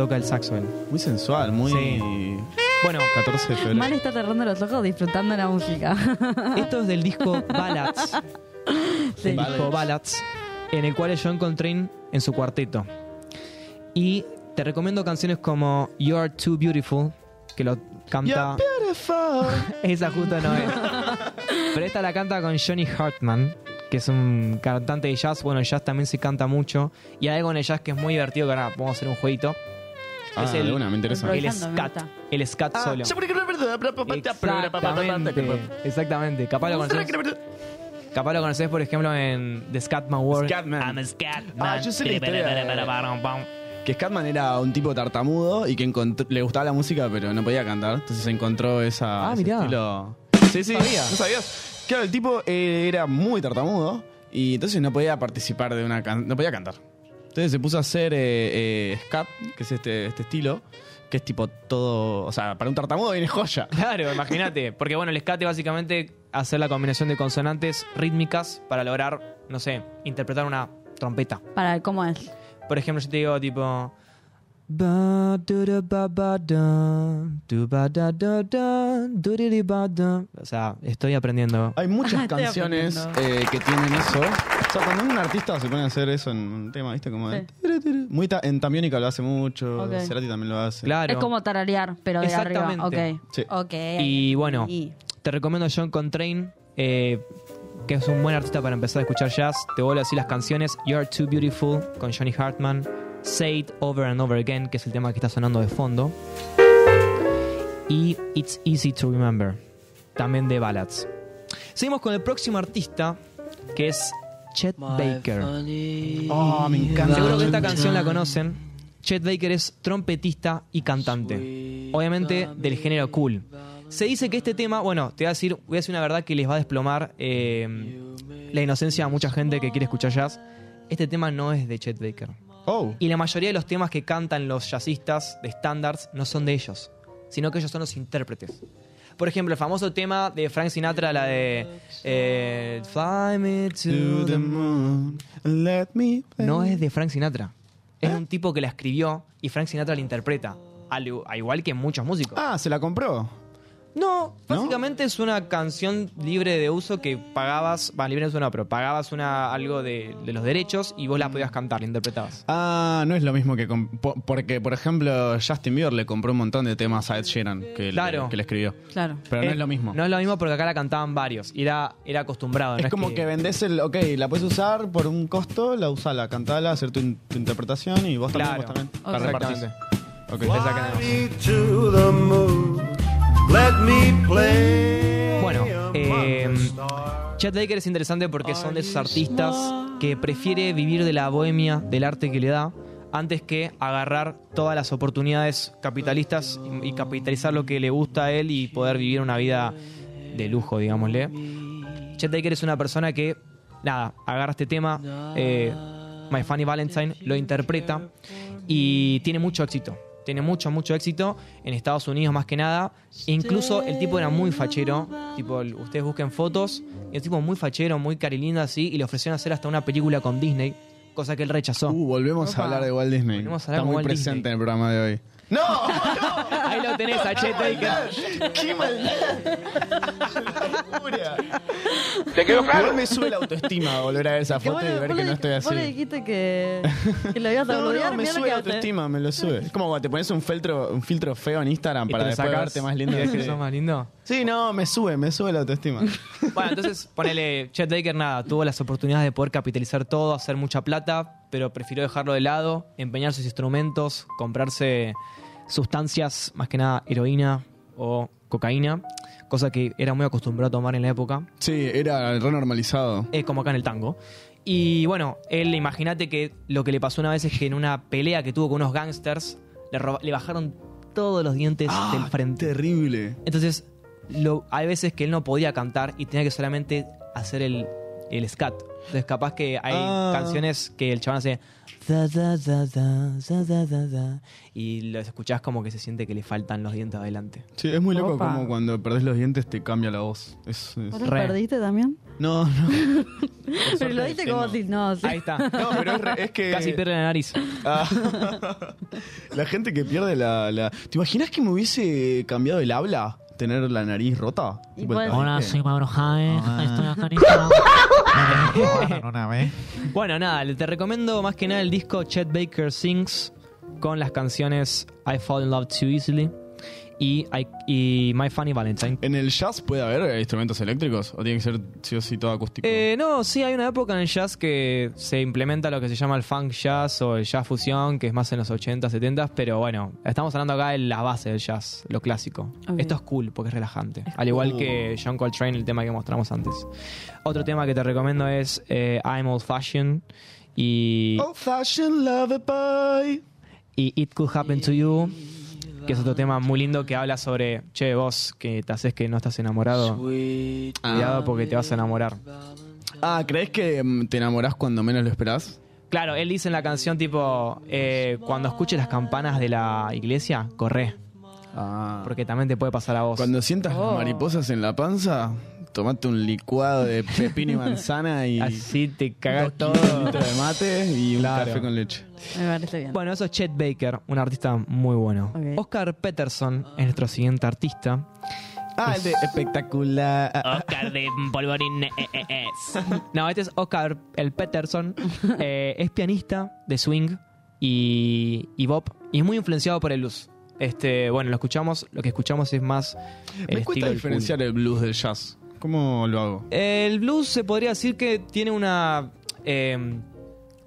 Toca el saxo él. Muy sensual, muy. Sí. Bueno, 14 de febrero. Mal está cerrando los ojos disfrutando la música. esto es del disco Ballads. Sí. del disco Ballads, en el cual es John Coltrane en su cuarteto. Y te recomiendo canciones como You Are Too Beautiful, que lo canta. Esa justo no es. Pero esta la canta con Johnny Hartman, que es un cantante de jazz. Bueno, el jazz también se canta mucho. Y hay algo en el jazz que es muy divertido, que ahora vamos a hacer un jueguito. Ah, es el, de una, me interesa. el scat. El scat Ah, solo. Exactamente, exactamente. Capaz lo conoces. Capaz lo conoces, por ejemplo, en The Scatman World. Scatman. I'm a Scatman. Ah, yo sé la historia de- Que Scatman era un tipo tartamudo y que encontró- le gustaba la música pero no podía cantar. Entonces encontró esa, Ah, ese mirá. estilo. Sí, sí, Sabía. ¿no sabías? Claro, el tipo eh, era muy tartamudo y entonces no podía participar de una no podía cantar. Entonces se puso a hacer eh, eh, scat, que es este, este estilo, que es tipo todo, o sea, para un tartamudo viene joya. Claro, imagínate. Porque bueno, el scat es básicamente hacer la combinación de consonantes rítmicas para lograr, no sé, interpretar una trompeta. Para, ¿cómo es? Por ejemplo, yo te digo tipo. Ba, du, da, ba, ba, da, du, ba, da, da, da, du, di, di, ba, da. O sea, estoy aprendiendo. Hay muchas Estoy canciones eh, que tienen eso. O sea, cuando un artista se pone a hacer eso en un tema, ¿viste? Como de- Muy ta- en Tambiónica lo hace mucho, Ok. Cerati también lo hace. Claro. Es como tararear, pero de arriba. Exactamente. Ok. Sí. Ok. Y bueno, Y- te recomiendo John Coltrane, eh, que es un buen artista para empezar a escuchar jazz. Te vuelvo a decir las canciones You're Too Beautiful con Johnny Hartman, Say It Over and Over Again, que es el tema que está sonando de fondo, y It's Easy to Remember, también de ballads. Seguimos con el próximo artista, que es Chet Baker. Oh, me encanta. Seguro que esta canción la conocen. Chet Baker es trompetista y cantante. Obviamente del género cool. Se dice que este tema, bueno, te voy a decir, voy a decir una verdad que les va a desplomar eh, la inocencia a mucha gente que quiere escuchar jazz. Este tema no es de Chet Baker. Oh. Y la mayoría de los temas que cantan los jazzistas de standards no son de ellos, sino que ellos son los intérpretes. Por ejemplo, el famoso tema de Frank Sinatra, la de eh, Fly Me to the Moon, let me play. no es de Frank Sinatra. Es un tipo que la escribió y Frank Sinatra la interpreta. Al, igual que muchos músicos. Ah, se la compró. No, básicamente es una canción libre de uso que pagabas, va, libre de uso no, pero pagabas una, algo de, de los derechos y vos la podías cantar, la interpretabas. Ah, no es lo mismo que... porque, por ejemplo, Justin Bieber le compró un montón de temas a Ed Sheeran que, Claro. le, que le escribió. Claro. Pero no Eh, es lo mismo. No es lo mismo porque acá la cantaban varios y era, era acostumbrado. no es como que... vendés el... Ok, la puedes usar por un costo, la usala, cantala, hacer tu, in- tu interpretación y vos también, Claro. vos también. La Exactamente. repartís. Bueno, eh, Chet Baker es interesante porque son de esos artistas que prefiere vivir de la bohemia, del arte que le da, antes que agarrar todas las oportunidades capitalistas y, y capitalizar lo que le gusta a él y poder vivir una vida de lujo, digámosle. Chet Baker es una persona que, nada, agarra este tema, eh, My Funny Valentine, lo interpreta y tiene mucho éxito. Tiene mucho, mucho éxito en Estados Unidos más que nada. E incluso el tipo era muy fachero. Tipo, ustedes busquen fotos. Y el tipo muy fachero, muy carilindo así. Y le ofrecieron hacer hasta una película con Disney. Cosa que él rechazó. Uh, volvemos Opa. a hablar de Walt Disney. Volvemos a hablar Está muy Walt presente Disney. en el programa de hoy. ¡No! Ahí lo tenés a Chet Baker. ¡Qué maldad! ¿Te quedó claro? Igual me sube la autoestima volver a ver esa foto y ver que no estoy Vos le así. dijiste que, que lo ibas a No, no, me sube la autoestima, me lo sube. Es como cuando te pones un filtro, un filtro feo en Instagram para después verte más lindo. y que Sí. sos más lindo. Sí, no, me sube, me sube la autoestima. Bueno, entonces ponele, Chet Baker nada, tuvo las oportunidades de poder capitalizar todo, hacer mucha plata, pero prefirió dejarlo de lado, empeñar sus instrumentos, comprarse sustancias, más que nada heroína o cocaína, cosa que era muy acostumbrado a tomar en la época, Sí, era re normalizado. es como acá en el tango. Y bueno, él, imagínate que lo que le pasó una vez es que en una pelea que tuvo con unos gangsters, le, le bajaron todos los dientes Ah, del frente. Terrible. Entonces, lo, hay veces que él no podía cantar y tenía que solamente hacer el, el scat. Entonces, capaz que hay Ah. canciones que el chabón hace. "Da, da, da, da, da, da, da, da", y los escuchás como que se siente que le faltan los dientes adelante. Sí, es muy loco Opa. como cuando perdés los dientes te cambia la voz. Es, es- ¿Vos lo perdiste también? No, no. Pero lo diste como si no. sí. Ahí está. No, pero es, re- es que. Casi pierde la nariz. Ah. la gente que pierde la, la- ¿Te imaginas que me hubiese cambiado el habla? Tener la nariz rota. Y tabique. Hola, soy Mauro. Ah. Estoy acá en Instagram. una vez. Bueno, nada, te recomiendo más que nada el disco Chet Baker Sings con las canciones I Fall in Love Too Easily y, I- y My Funny Valentine. ¿En el jazz puede haber instrumentos eléctricos? ¿O tiene que ser sí o sí todo acústico? Eh, no, sí, hay una época en el jazz que se implementa lo que se llama el funk jazz o el jazz fusión, que es más en los 80, 70, pero bueno, estamos hablando acá de la base del jazz, lo clásico. Esto es cool porque es relajante. Al igual que John Coltrane, el tema que mostramos antes. Otro tema que te recomiendo es eh, I'm Old Fashioned y, Old fashioned lover boy. y It Could Happen to You. Que es otro tema muy lindo que habla sobre, che, vos que te haces que no estás enamorado, cuidado porque te vas a enamorar. Ah, ¿crees que mm, te enamorás cuando menos lo esperás? Claro, él dice en la canción tipo, eh, cuando escuches las campanas de la iglesia, corre. Porque también te puede pasar a vos. Ah. Cuando sientas Oh. las mariposas en la panza, tomate un licuado de pepino y manzana y... Así te cagas todo. Un de mate y un Claro. café con leche. Me parece bien. Bueno, eso es Chet Baker, un artista muy bueno. Oscar Peterson es nuestro siguiente artista. Ah, el de espectacular. Oscar de Polvorín. No, este es Oscar el Peterson. Eh, es pianista de swing y, y bop. Y es muy influenciado por el blues. Este, bueno, lo escuchamos, lo que escuchamos es más el Me cuesta diferenciar el blues del jazz. ¿Cómo lo hago? El blues se podría decir que tiene una, eh,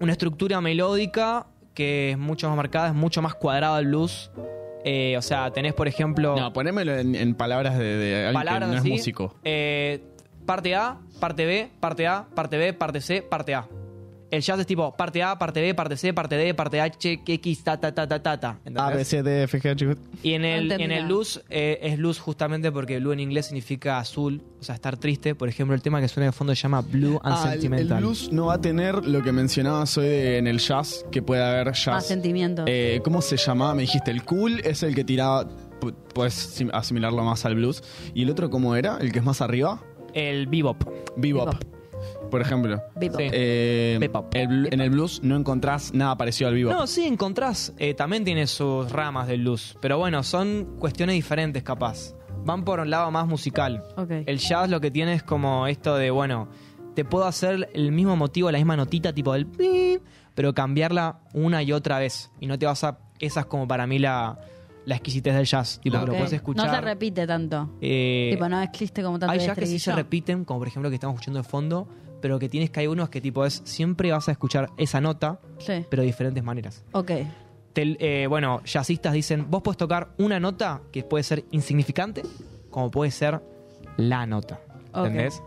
una estructura melódica que es mucho más marcada, es mucho más cuadrado el blues. Eh, o sea, tenés, por ejemplo, No, ponémelo en, en palabras de, de alguien palabras que no así. es músico. eh, parte A, parte B, parte A, parte B, parte C, parte A. El jazz es tipo parte A, parte B, parte C, parte D, parte H, X, ta, ta, ta, ta, ta, ta. ¿entendés? A, B, C, D, F, G, H, J. Y en el, entendí en el nada. blues eh, es blues justamente porque blue en inglés significa azul, o sea, estar triste. Por ejemplo, el tema que suena de fondo se llama Blue and Ah, el, el Sentimental. blues no va a tener lo que mencionabas hoy de- en el jazz, que puede haber Más jazz. sentimiento. Eh, ¿Cómo se llamaba? Me dijiste, el cool es el que tiraba, pu- puedes sim- asimilarlo más al blues. ¿Y el otro cómo era? ¿El que es más arriba? El bebop. Bebop. Por ejemplo. Bebop. Sí. Eh, Bebop. el blu- en el blues no encontrás nada parecido al bebop. No, sí, encontrás. eh, también tiene sus ramas del blues. Pero bueno, son cuestiones diferentes, capaz. Van por un lado más musical. Ok. El jazz lo que tiene es como esto de, bueno, te puedo hacer el mismo motivo, la misma notita, tipo del pi, pero cambiarla una y otra vez. Y no te vas a. Esa es como para mí la, la exquisitez del jazz. Tipo, que lo Ok. puedes escuchar. No se repite tanto. eh, tipo, no existe como tanto hay jazz que sí se repiten, como por ejemplo que estamos escuchando de fondo, pero que tienes que hay unos que tipo es siempre vas a escuchar esa nota, Sí. pero de diferentes maneras. Ok. Eh, bueno, jazzistas dicen, vos puedes tocar una nota que puede ser insignificante, como puede ser la nota. Ok. ¿Entendés?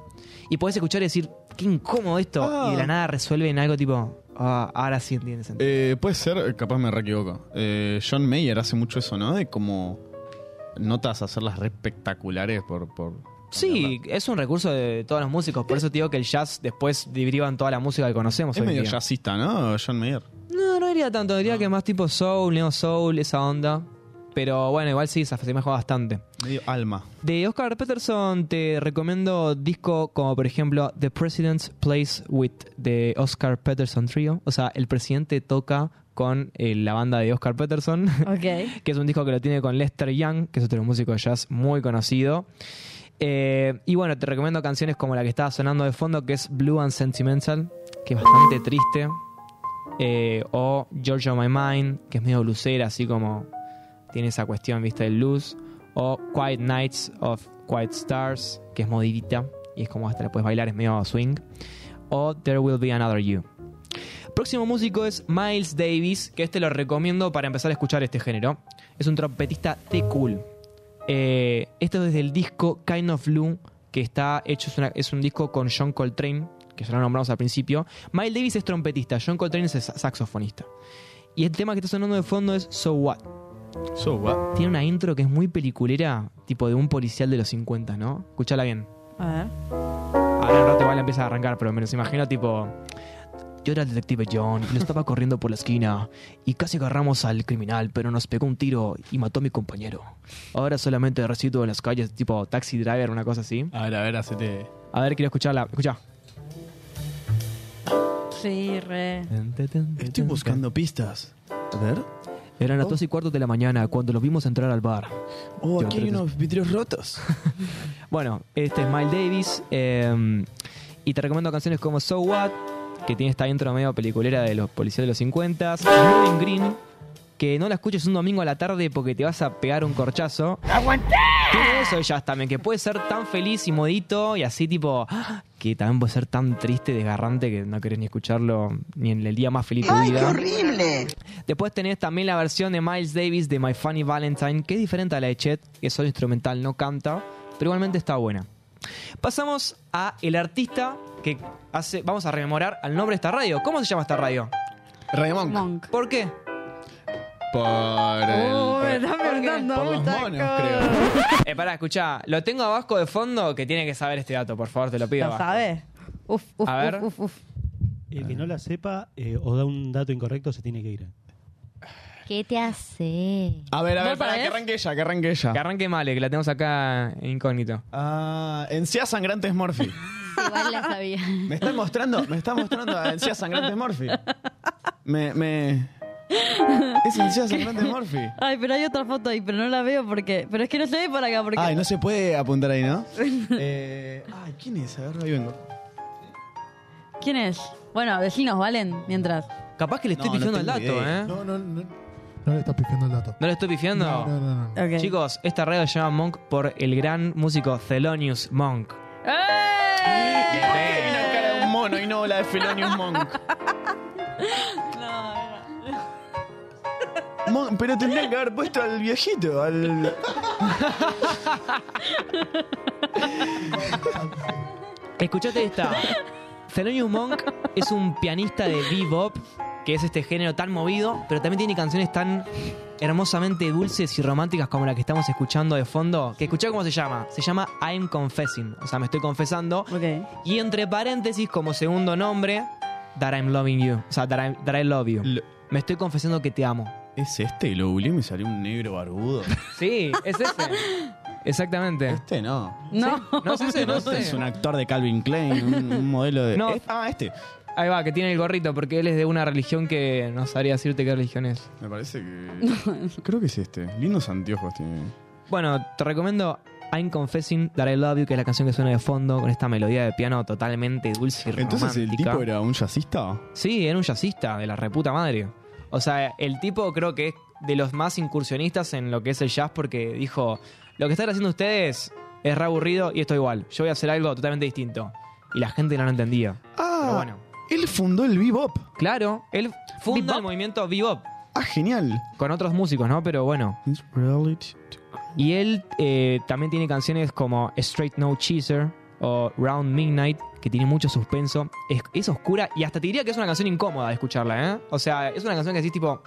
Y puedes escuchar y decir, qué incómodo esto, Ah. y de la nada resuelve en algo tipo, ah, ahora sí entiende sentido. Eh, puede ser, eh, capaz me reequivoco. Eh, John Mayer hace mucho eso, ¿no? De como notas hacerlas re espectaculares por... por Sí, es un recurso de todos los músicos, por eso te digo que el jazz después deriva en toda la música que conocemos. es hoy medio día. jazzista, ¿no? John Mayer. No, no diría tanto, diría que más tipo soul, neo soul, esa onda. Pero bueno, igual sí, se asemeja bastante. Medio alma. De Oscar Peterson te recomiendo disco como por ejemplo The President's Plays with the Oscar Peterson Trio. O sea, el presidente toca con eh, la banda de Oscar Peterson. Ok. que es un disco que lo tiene con Lester Young, que es otro músico de jazz muy conocido. Eh, y bueno, te recomiendo canciones como la que estaba sonando de fondo, que es Blue and Sentimental, que es bastante triste. Eh, o Georgia My Mind, que es medio blusera, así como tiene esa cuestión, vista del blues. O Quiet Nights of Quiet Stars, que es modita y es como hasta la puedes bailar, es medio swing. O There Will Be Another You. Próximo músico es Miles Davis, que este lo recomiendo para empezar a escuchar este género. Es un trompetista de cool. Eh, esto es del disco Kind of Blue, que está hecho, es, una- es un disco con John Coltrane, que ya lo nombramos al principio. Miles Davis es trompetista, John Coltrane es sa- saxofonista. Y el tema que está sonando de fondo es So What. So what? Tiene una intro que es muy peliculera, tipo de un policial de los 50, ¿no? Escúchala bien. A ver. Ahora un rato igual empieza a arrancar, pero me los imagino tipo. Yo era el detective John y lo estaba corriendo por la esquina y casi agarramos al criminal, pero nos pegó un tiro y mató a mi compañero. Ahora solamente resido en las calles tipo taxi driver, una cosa así. A ver, a ver, hacete... A ver, quiero escucharla. Escucha. Sí, re. Estoy buscando pistas. A ver. Eran las dos y cuarto de la mañana cuando los vimos entrar al bar. Oh, Yo aquí hay unos vidrios rotos. Bueno, este es Miles Davis. eh, y te recomiendo canciones como So What, que tiene esta intro medio peliculera de los policías de los 50. Moving Green, que no la escuches un domingo a la tarde porque te vas a pegar un corchazo. ¡Aguanté! Tiene eso ellas también, que puede ser tan feliz y modito y así tipo, ¡ah! que también puede ser tan triste y desgarrante que no querés ni escucharlo ni en el día más feliz de tu ¡Ay, qué vida. horrible! Después tenés también la versión de Miles Davis de My Funny Valentine, que es diferente a la de Chet, que es solo instrumental, no canta, pero igualmente está buena. Pasamos a el artista que hace, vamos a rememorar al nombre de esta radio. ¿Cómo se llama esta radio? Radio Monk. Monk. ¿Por qué? Por el- Oh, me por- estás preguntando por los muchas monos, creo. Eh, pará, escuchá, lo tengo abajo de fondo que tiene que saber este dato, por favor, te lo pido. ¿Lo sabes? Uf, uf, A ver. uf, uf, uf. El que no la sepa eh, o da un dato incorrecto se tiene que ir. ¿Qué te hace? A ver, a ver, ¿Vos para que arranque ella, que arranque ella. Que arranque Male, que la tenemos acá en incógnito. Ah, encías sangrantes Morphy. Igual la sabía. Me está mostrando, me está mostrando a encías sangrantes Morphy. Me, me. Es encías sangrantes Morphy. Ay, pero hay otra foto ahí, pero no la veo porque. Pero es que no se ve por acá porque. Ay, no se puede apuntar ahí, ¿no? Eh, ay, ¿quién es? A ver, ahí vengo. ¿Quién es? Bueno, vecinos, ¿valen? Mientras. Capaz que le estoy No, el dato, idea. ¿eh? No, no, no. No le estás pifiando el dato. ¿No le estoy pifiando? No, no, no. no. Ok. Chicos, esta radio se llama Monk por el gran músico Thelonious Monk. ¡Eh! ¿Por qué hay una cara de un mono y no la de Felonius Monk? Mon- pero tendrían que haber puesto al viejito, al. Escuchate esta. Thelonious Monk es un pianista de bebop, que es este género tan movido, pero también tiene canciones tan hermosamente dulces y románticas como la que estamos escuchando de fondo. Que escuchá cómo se llama. Se llama I'm Confessing. O sea, me estoy confesando. Ok. Y entre paréntesis, como segundo nombre, That I'm Loving You. O sea, That, I- that I Love You. Lo- Me estoy confesando que te amo. ¿Es este? Lo googleé y me salió un negro barbudo. Sí, es ese. Exactamente. Este no. No. No es ese, no es Este un actor de Calvin Klein, un, un modelo de. No. Es- ah, este. Ahí va, que tiene el gorrito, porque él es de una religión que no sabría decirte qué religión es. Me parece que. Creo que es este. Lindos anteojos tiene. Bueno, te recomiendo I'm Confessing That I Love You, que es la canción que suena de fondo, con esta melodía de piano totalmente dulce y romántica. Entonces el tipo era un jazzista. Sí, era un jazzista de la reputa madre. O sea, el tipo creo que es de los más incursionistas en lo que es el jazz porque dijo, lo que están haciendo ustedes es re aburrido y esto igual. Yo voy a hacer algo totalmente distinto. Y la gente no lo entendía. Ah, Pero bueno. Él fundó el bebop. Claro, él funda ¿Bebop? el movimiento bebop Ah, genial. con otros músicos, ¿no? Pero bueno. It's reality. Y él eh, también tiene canciones como Straight No Chaser o Round Midnight, que tiene mucho suspenso. Es, es oscura y hasta te diría que es una canción incómoda de escucharla, ¿eh? O sea, es una canción que decís tipo,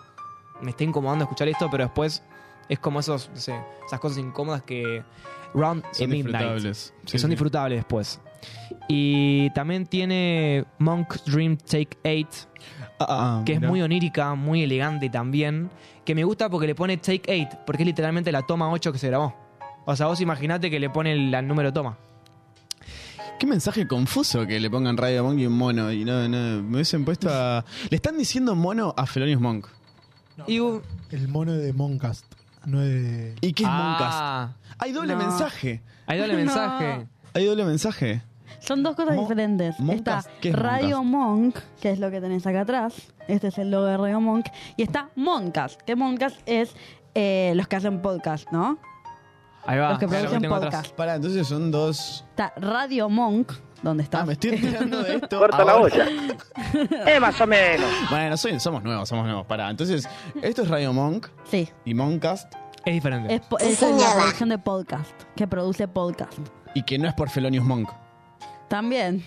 me está incomodando escuchar esto, pero después es como esos, no sé, esas cosas incómodas que Round Son Midnight. disfrutables. Que Sí, son sí. disfrutables después. Y también tiene Monk's Dream Take 8, Ah, ah, que es muy onírica, muy elegante también, que me gusta porque le pone Take 8, porque es literalmente la toma 8 que se grabó. O sea, vos imaginate que le pone el, el número toma. Qué mensaje confuso que le pongan Radio Monk y un mono. Y no, no, me hubiesen puesto a. Le están diciendo mono a Felonius Monk. Y, uh, El mono de Moncast. No es de. ¿Y qué es Ah. Moncast? Hay doble No. mensaje. hay doble No. mensaje. Hay doble mensaje. Son dos cosas Mo- diferentes. Moncast, Está ¿qué es Radio Monk, que es lo que tenés acá atrás. Este es el logo de Radio Monk. Y está Moncast, que Moncast es eh, los que hacen podcast, ¿no? Ahí va. Los que lo producen podcast. Pará, entonces son dos. Está Radio Monk, donde está. Ah, me estoy enterando de esto. Corta la olla. Eh, más o menos. Bueno, soy- somos nuevos, somos nuevos. Pará, entonces, esto es Radio Monk Sí, y Moncast. Es diferente. es, po- es la producción de podcast, que produce podcast. Y que no es por Felonius Monk. También.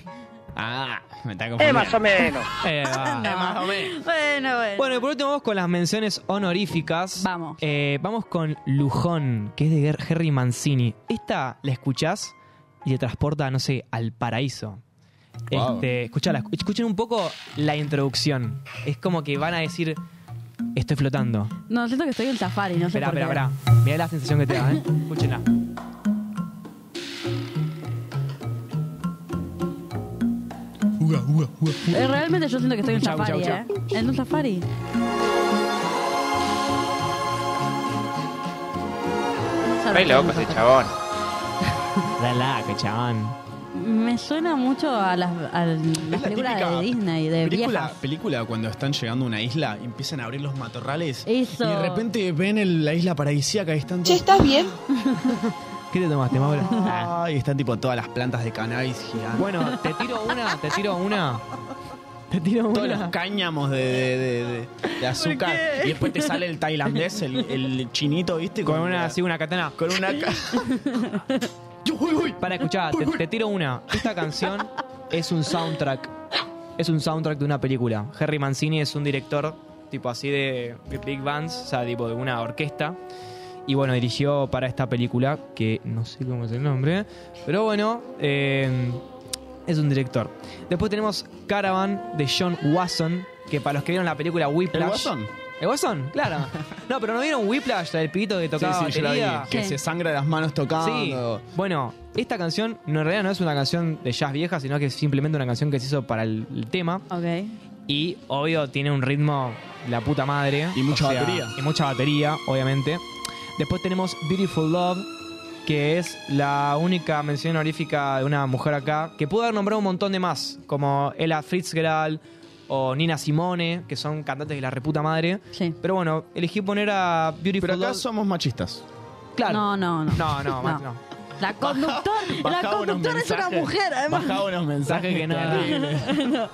Ah, me está confundiendo. más o menos. Eh, va. No. Bueno, bueno. Bueno, y por último vamos con las menciones honoríficas. Vamos. Eh, vamos con Lujón, que es de Harry Mancini. Esta la escuchás y te transporta, no sé, al paraíso. Wow. Este, escuchala, escuchen un poco la introducción. Es como que van a decir, estoy flotando. No, siento que estoy en safari, no sé Espera, por qué. espera, espera. Mirá la sensación que te da, ¿eh? Escúchenla. Realmente yo siento que estoy en Chau, safari, chau, ¿eh? En un safari. Re loco ese chabón. Relaja, chabón. Me suena mucho a las, a las la películas típica de Disney, de película, viejas. película cuando están llegando a una isla y empiezan a abrir los matorrales Eso. y de repente ven el- la isla paradisíaca y están Che, ¿estás bien? ¿Qué te tomaste, Maura? y están tipo todas las plantas de cannabis gigantes. Bueno, te tiro una, te tiro una. Te tiro todos los una. cáñamos de, de- de- de- de azúcar y después te sale el tailandés, el, el chinito, ¿viste? Con una, así, una katana. Con una... ca- Para escuchar, te, te tiro una. Esta canción es un soundtrack. Es un soundtrack de una película. Harry Mancini es un director, tipo así de, de big bands, o sea, tipo de una orquesta. Y bueno, dirigió para esta película, que no sé cómo es el nombre, pero bueno, eh, es un director. Después tenemos Caravan de John Wasson, que para los que vieron la película Whiplash. ¿El Guasón? ¿El Guasón? Claro. No, pero ¿no vieron Whiplash, la del pibito que tocaba Sí, sí, yo la vi, batería? que se sangra las manos tocando. Sí. Bueno, esta canción no, en realidad no es una canción de jazz vieja, sino que es simplemente una canción que se hizo para el, el tema. Ok. Y obvio tiene un ritmo de la puta madre. Y mucha batería. Y mucha batería, obviamente. Después tenemos Beautiful Love, que es la única mención honorífica de una mujer acá, que pudo haber nombrado un montón de más, como Ella Fitzgerald o Nina Simone, que son cantantes de la reputa madre. Sí. Pero bueno, elegí poner a Beautiful Pero acá Love. somos machistas. Claro. No, no, no. No, no, No. no. La conductora, la conductora es una mujer, además. Bajaba unos mensajes que no da.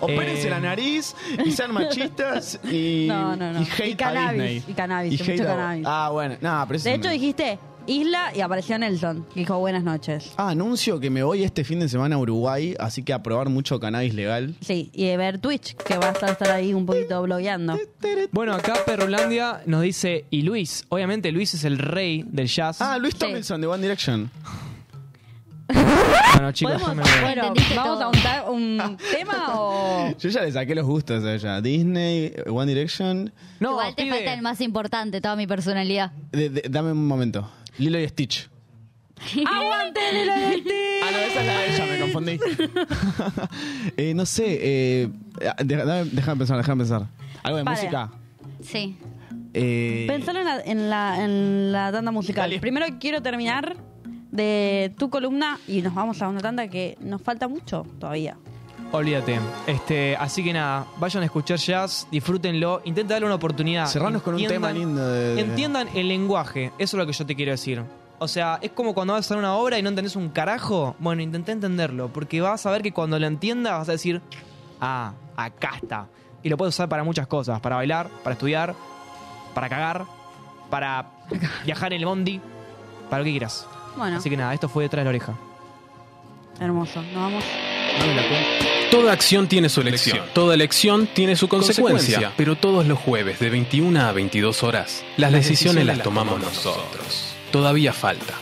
Opérense Eh, la nariz y sean machistas y, No, no, no. y hate Y cannabis, a Disney. y cannabis, y hate mucho a- cannabis. Ah, bueno. No, pero De hecho, dijiste isla y apareció Nelson. que Dijo buenas noches. Ah, anuncio que me voy este fin de semana a Uruguay, así que a probar mucho cannabis legal. Sí, y de ver Twitch, que va a estar, ahí un poquito blogueando. Bueno, acá Perrolandia nos dice, y Luis, obviamente Luis es el rey del jazz. Ah, Luis Tomlinson de One Direction. Bueno, chicos, yo me voy. Bueno, Entendiste ¿vamos todo. a un, ta- un tema o...? Yo ya le saqué los gustos a ella. Disney, One Direction. No, Igual te pibe. falta el más importante, toda mi personalidad. De- de- dame un momento. Lilo y Stitch. ¡Aguante Lilo y Stitch! Ah, no, esa es la de ella, me confundí. Eh, no sé, eh, deja- dame- déjame pensar, déjame pensar. Algo de Vale. música. Sí. Eh, Pensalo en la, en la, en la tanda musical. Dale. Primero quiero terminar de tu columna y nos vamos a una tanda que nos falta mucho todavía. Olvídate. Este, así que nada, vayan a escuchar jazz, disfrútenlo, intenten darle una oportunidad. cerranos con un tema lindo de... de- Entiendan el lenguaje, eso es lo que yo te quiero decir. O sea, es como cuando vas a hacer una obra y no entendés un carajo. Bueno, intenté entenderlo, porque vas a ver que cuando lo entiendas vas a decir, ah, acá está. Y lo puedes usar para muchas cosas, para bailar, para estudiar, para cagar, para viajar en el bondi, para lo que quieras. Bueno, Así que nada, esto fue detrás de la oreja. hermoso. Nos vamos. Toda acción tiene su elección. Toda elección tiene su consecuencia. Pero todos los jueves de 21 a 22 horas, las decisiones las tomamos nosotros. Todavía falta.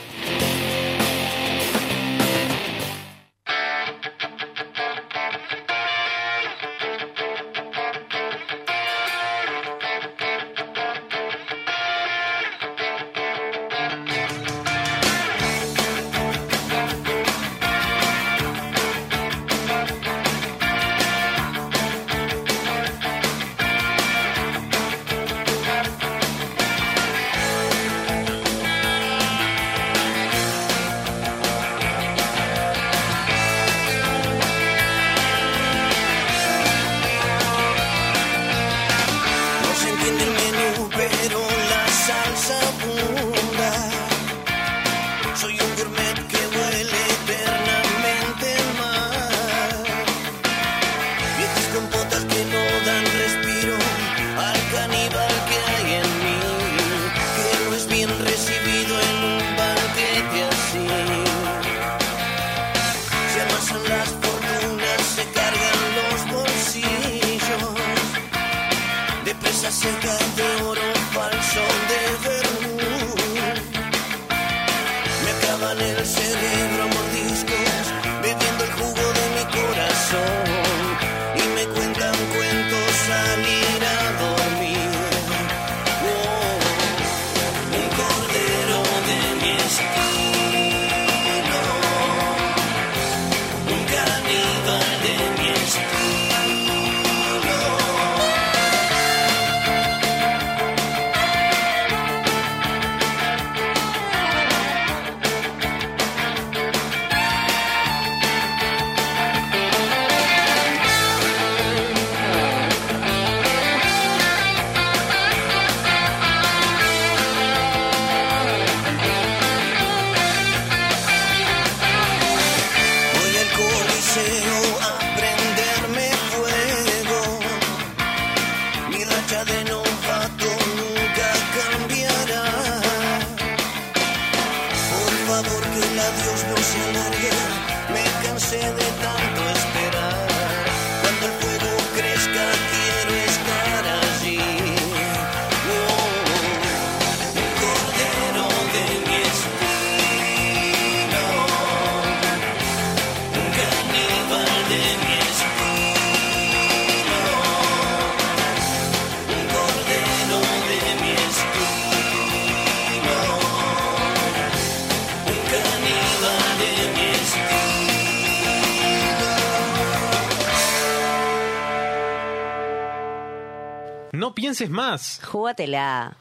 Pienses más. Júgatela.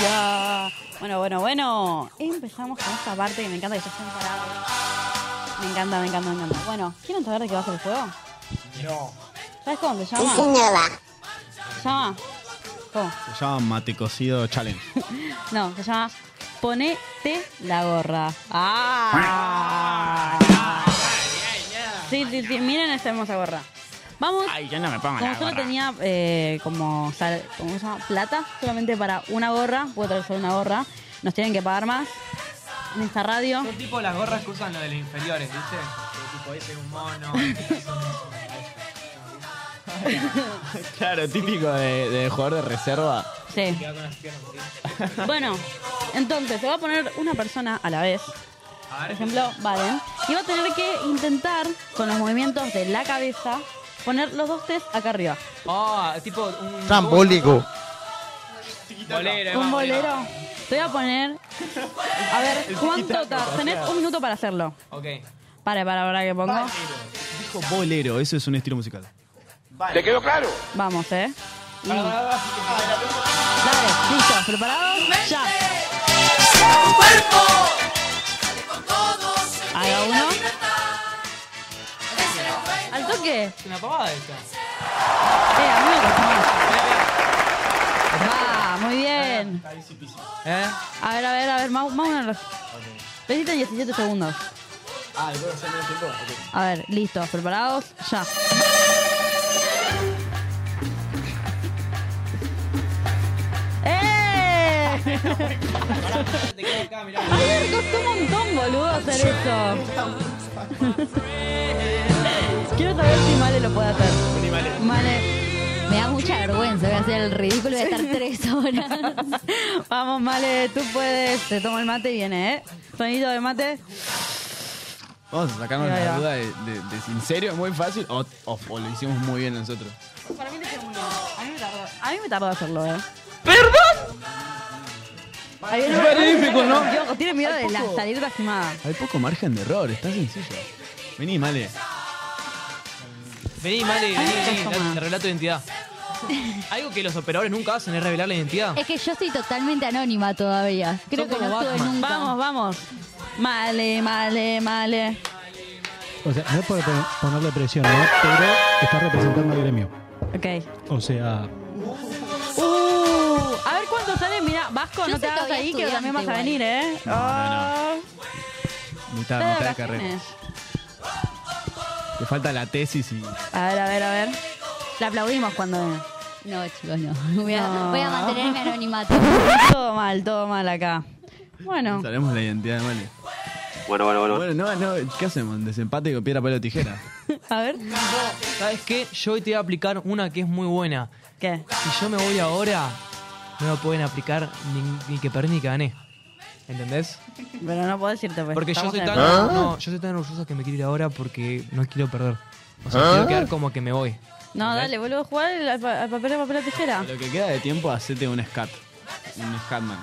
Ya. Bueno, bueno, bueno. Empezamos con esta parte que me encanta que ya estén parados. Me encanta, me encanta, me encanta. Bueno, ¿quieren saber de qué va a ser el juego? No. ¿Sabes cómo se llama? ¿Se llama? ¿Cómo? Se llama Mate Cocido Challenge. No, se llama Ponete la gorra. ¡Ah! Sí, sí, sí. Miren esta hermosa gorra. Vamos. Ay, yo no me pongo Como la gorra. tenía eh, como, sal- ¿cómo se llama? plata solamente para una gorra, puedo traer solo una gorra, nos tienen que pagar más en esta radio. Son tipo las gorras que usan los de los inferiores, ¿viste? Que tipo ese es un mono. claro, típico de, de jugador de reserva. Sí. Bueno, entonces te voy a poner una persona a la vez. Por ejemplo, Valen. Y va a tener que intentar, con los movimientos de la cabeza, poner los dos test acá arriba. Ah, tipo un. Trambólico. Bolero. Un bolero. Te voy a poner. A ver, ¿cuánto tardas? Tenés un minuto para hacerlo. Ok. Para, para, para que pongo. Dijo bolero, eso es un estilo musical. ¿Te quedó claro? Vamos, eh. Y- Dale, listo, ¿preparados? Ya. Haga uno. Al toque. Es una pavada esta. Eh, a mí me más. Va, muy bien. ¿Eh? A ver, a ver, a ver, más, más una. En 17 segundos. Ah, ¿y puedo hacer menos tiempo? A ver, listo, preparados, ya. ¡Eh! A ver, costó un montón, boludo, hacer eso. Quiero saber si Male lo puede hacer. Male. Me da mucha vergüenza, voy a hacer el ridículo y voy a estar tres horas. Vamos, Male, tú puedes. Te tomo el mate y viene, ¿eh? Sonido de mate. Vamos a sacarnos la duda de, de, de si en serio es muy fácil o, o- o lo hicimos muy bien nosotros. Para mí le quedó muy bien. A mí me tardó, a mí me tardó hacerlo, ¿eh? ¡Perdón! Ahí Es magnífico, ¿no? Dios, tiene miedo de la salir lastimada. Hay poco margen de error, está sencillo. Vení, Male. Vení, Male, vení, vení, te- revela tu identidad. Algo que los operadores nunca hacen es revelar la identidad. Es que yo estoy totalmente anónima todavía. Creo que no estuve Batman. nunca. Vamos, vamos. Male, male, male. O sea, no es por pon- ponerle presión, ¿no? Pero está representando al gremio. Ok. O sea, Uh, a ver cuánto sale. Mira, Vasco, Yo no te soy hagas todavía ahí que también vas a estudiante venir, ¿eh? Ah. Mitad, de mitad de carrera. Le falta la tesis y. A ver, a ver, a ver. La aplaudimos cuando. No, chicos, no. Voy a, No. voy a mantenerme anonimato. Todo mal, todo mal acá. Bueno, Sabemos la identidad de Male. Bueno, bueno, bueno. Bueno, no, no, ¿qué hacemos? ¿Desempate con piedra, palo, tijera? a ver. ¿Sabes qué? Yo hoy te voy a aplicar una que es muy buena. ¿Qué? Si yo me voy ahora, no me pueden aplicar ni, ni que perdí ni que gané. ¿Entendés? Pero no puedo decirte, pues. Porque yo estamos soy en tan, el- no, yo soy tan orgulloso que me quiero ir ahora porque no quiero perder. O sea, ¿Ah? quiero quedar como que me voy. No, dale, vuelvo a jugar al, pa- al papel, al papel, a tijera. Lo que queda de tiempo, hacete un scat. Un scatman.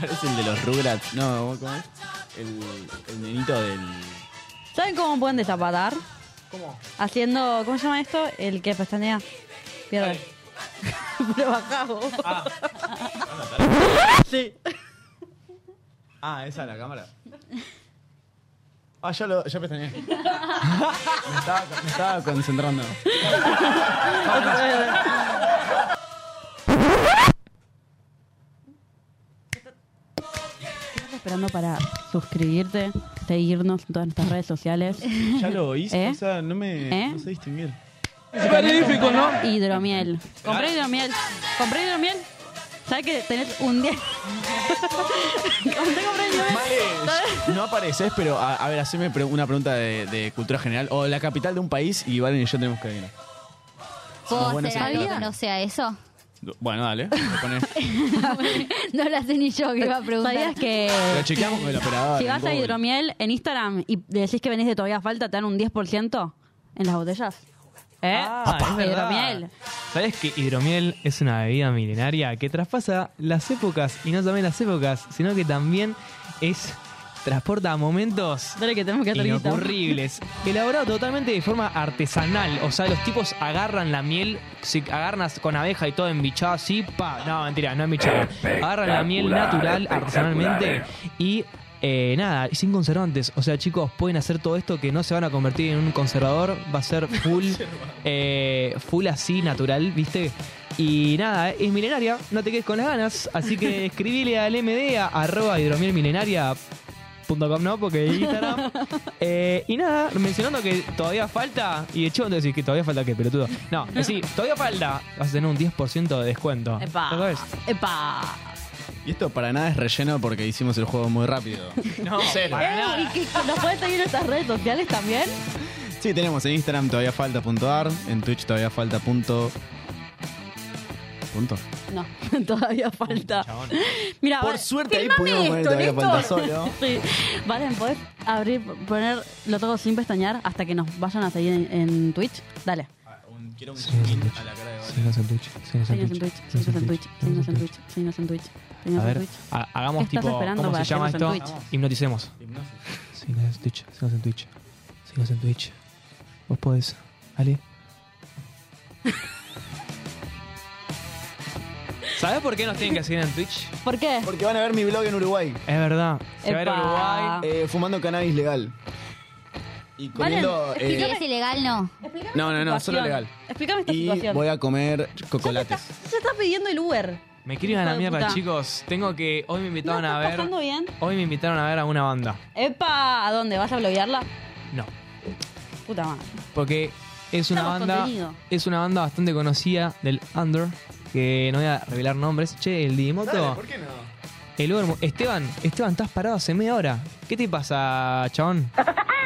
Parece el de los Rugrats. No, ¿cómo es? El, el nenito del. ¿Saben cómo pueden desapatar? ¿Cómo? Haciendo, ¿cómo se llama esto? El que pestañea. Pierde. Pero bajá vos. Sí. Ah, esa es la cámara. Ah, ya lo, ya pestañeé. me, estaba, me estaba concentrando. ¿Qué estás esperando para suscribirte, seguirnos en todas nuestras redes sociales? Ya lo hice, ¿Eh? o sea, no me ¿Eh? no sé distinguir. Magnífico, ¿no? Hidromiel. Compré hidromiel. Compré hidromiel. ¿Sabes que tenés un día? compré, compré hidromiel. Male, no apareces, pero a, a ver, haceme pre- una pregunta de, de cultura general. O la capital de un país y Valen y yo tenemos que adivinar. ¿Puedo buenos hacer en algo que no sea eso? Bueno, dale. lo pones. no lo sé ni yo que iba a preguntar. ¿Sabías que Lo chequeamos con el operador. si en vas a Google. hidromiel en Instagram y decís que venís de todavía falta, te dan un 10% en las botellas? ¿Eh? Ah, es verdad. hidromiel. ¿Sabes que hidromiel es una bebida milenaria que traspasa las épocas y no solamente las épocas, sino que también es transporta momentos Dale que tenemos que hacer guita. inocurribles, elaborado totalmente de forma artesanal. O sea, los tipos agarran la miel, si agarran con abeja y todo embichado así, pa, no, mentira, no embichado. Agarran la miel natural, artesanalmente y eh, nada, sin conservantes. O sea, chicos, pueden hacer todo esto que no se van a convertir en un conservador, va a ser full, eh, full así, natural, ¿viste? Y nada, es milenaria, no te quedes con las ganas. Así que escribile al MD a arroba hidromielmilenaria .com, ¿no? Porque Instagram. Eh, y nada, mencionando que todavía falta. Y de hecho, decís que todavía falta qué, pelotudo. No, decir, todavía falta. Vas a tener un 10% de descuento. Epa. ¿Lo sabes? Epa. Y esto para nada es relleno porque hicimos el juego muy rápido. No, Cero. Eh, ¿Y que nos puedes seguir en nuestras redes sociales también? Sí, tenemos en Instagram todavía falta punto ar, en Twitch todavía falta punto. Punto. No, todavía falta. Mira, Por va- suerte ahí pudimos poner esto, todavía Néstor. falta solo. Sí. Valen, ¿podés abrir, poner lo todo sin pestañear hasta que nos vayan a seguir en, en Twitch? Dale. Quiero un a la cara de Síguenos en Twitch. Síguenos en Twitch, seguinos en Twitch, seguinos en Twitch, seguinos en Twitch, A ver, ha- hagamos ¿Qué estás tipo. ¿Cómo se llama esto? Hipnoticemos. Síguenos en Twitch. Síguenos en Twitch. Síguenos en Twitch. Vos podés. Ale. ¿Sabés por qué nos tienen que seguir en Twitch? ¿Por qué? Porque van a ver mi blog en Uruguay. Es verdad. Se va a ir a. Uruguay. Eh, fumando cannabis legal. Y comiendo. Eh, es ilegal, no. no, no, no, solo situación. legal. Explícame esta Y situación. voy a comer chocolates. Se está pidiendo el Uber. Me quiero ir a la mierda, puta. chicos. Tengo que. Hoy me invitaron a ver. pasando bien? Hoy me invitaron a ver a una banda. Epa, ¿a dónde? ¿Vas a bloguearla? No. Puta madre. Porque es una banda. contenido. Es una banda bastante conocida del Under. Que no voy a revelar nombres. Che, el Digimoto. qué no? El Uber. Esteban, Esteban, estás parado hace media hora. ¿Qué te pasa, chabón?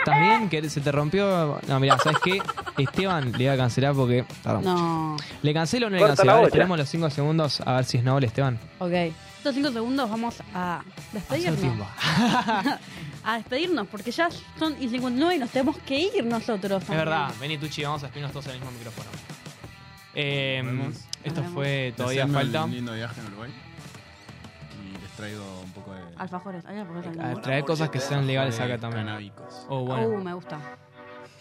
¿Estás bien? ¿Que se te rompió? No, mira, ¿sabes qué? Esteban le voy a cancelar porque. No. ¿Le cancelo o no le Corta cancelo? la A ver, olla. esperemos los 5 segundos a ver si es noble, Esteban. Ok. Estos cinco segundos vamos a despedirnos. tiempo. a despedirnos, porque ya son y 59 y nos tenemos que ir nosotros. Es verdad, vení Tucci, vamos a despedirnos todos en el mismo micrófono. Eh, esto Nos fue todavía falta. Un lindo viaje en Uruguay. Traigo un poco de. Alfajores, hay alfajores. A traer cosas que sean legales acá también. Canábicos. Oh, bueno. Uh, me gusta.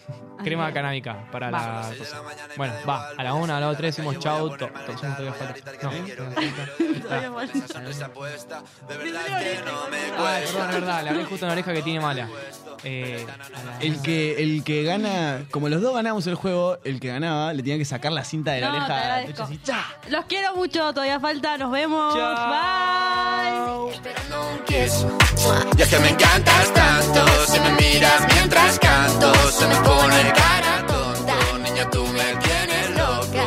Crema canábica para Va. la cosa. Bueno, va. A la una, a la otra decimos chau. to- to- todavía falta. No, todavía falta. Es verdad. Le hablé justo en la oreja que tiene mala. Eh, El que, el que gana, como los dos ganamos el juego, el que ganaba le tenía que sacar la cinta de la No, oreja. Los quiero mucho, todavía falta. Nos vemos. Bye. kiss. Y es que me encantas tanto, si me miras mientras canto, se me pone cara tonta, niña tú me tienes loca.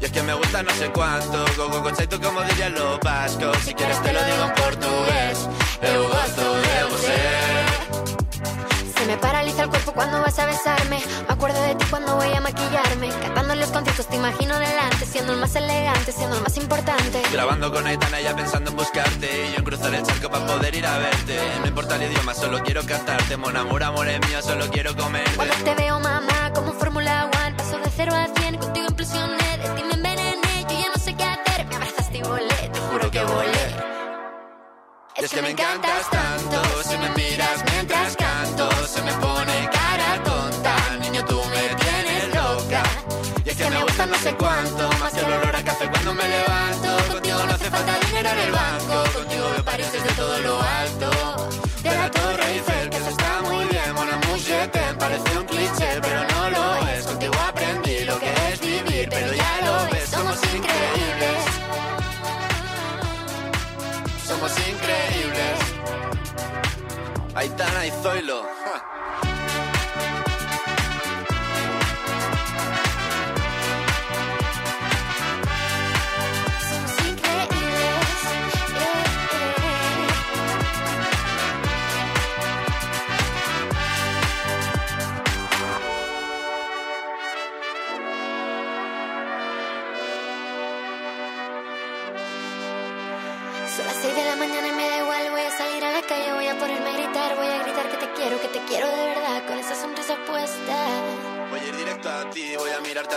Y es que me gusta no sé cuánto, go go conceito como dirían los vascos, si quieres te lo digo en portugués, eu gosto de você. Paraliza el cuerpo cuando vas a besarme. Me acuerdo de ti cuando voy a maquillarme. Cantando los conciertos te imagino delante. Siendo el más elegante, siendo el más importante. Grabando con Aitana ya pensando en buscarte Y yo en cruzar el charco para poder ir a verte No importa el idioma, solo quiero cantarte Mon amor, amor es mío, solo quiero comerte Cuando te veo, mamá, como Fórmula One. Paso de cero a cien, contigo implosioné. De ti me envenené, yo ya no sé qué hacer. Me abrazaste y volé, te juro que volé. Es que me encantas tanto Si me miras mientras Se me pone cara tonta. Niño, tú me tienes loca. Y es que me gusta no sé cuánto Más que el olor a café cuando me levanto. Contigo no hace falta dinero en el banco. Contigo me pares desde todo lo alto. De la Torre Eiffel, que eso está muy bien. Mon amour, je t'aime, parece un cliché Pero no lo es,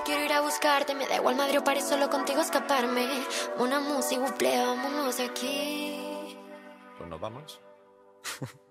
Solo quiero ir a buscarte. Me da igual Madrid o París, solo contigo escaparme. Una música, buple, vámonos de aquí. Pues nos vamos.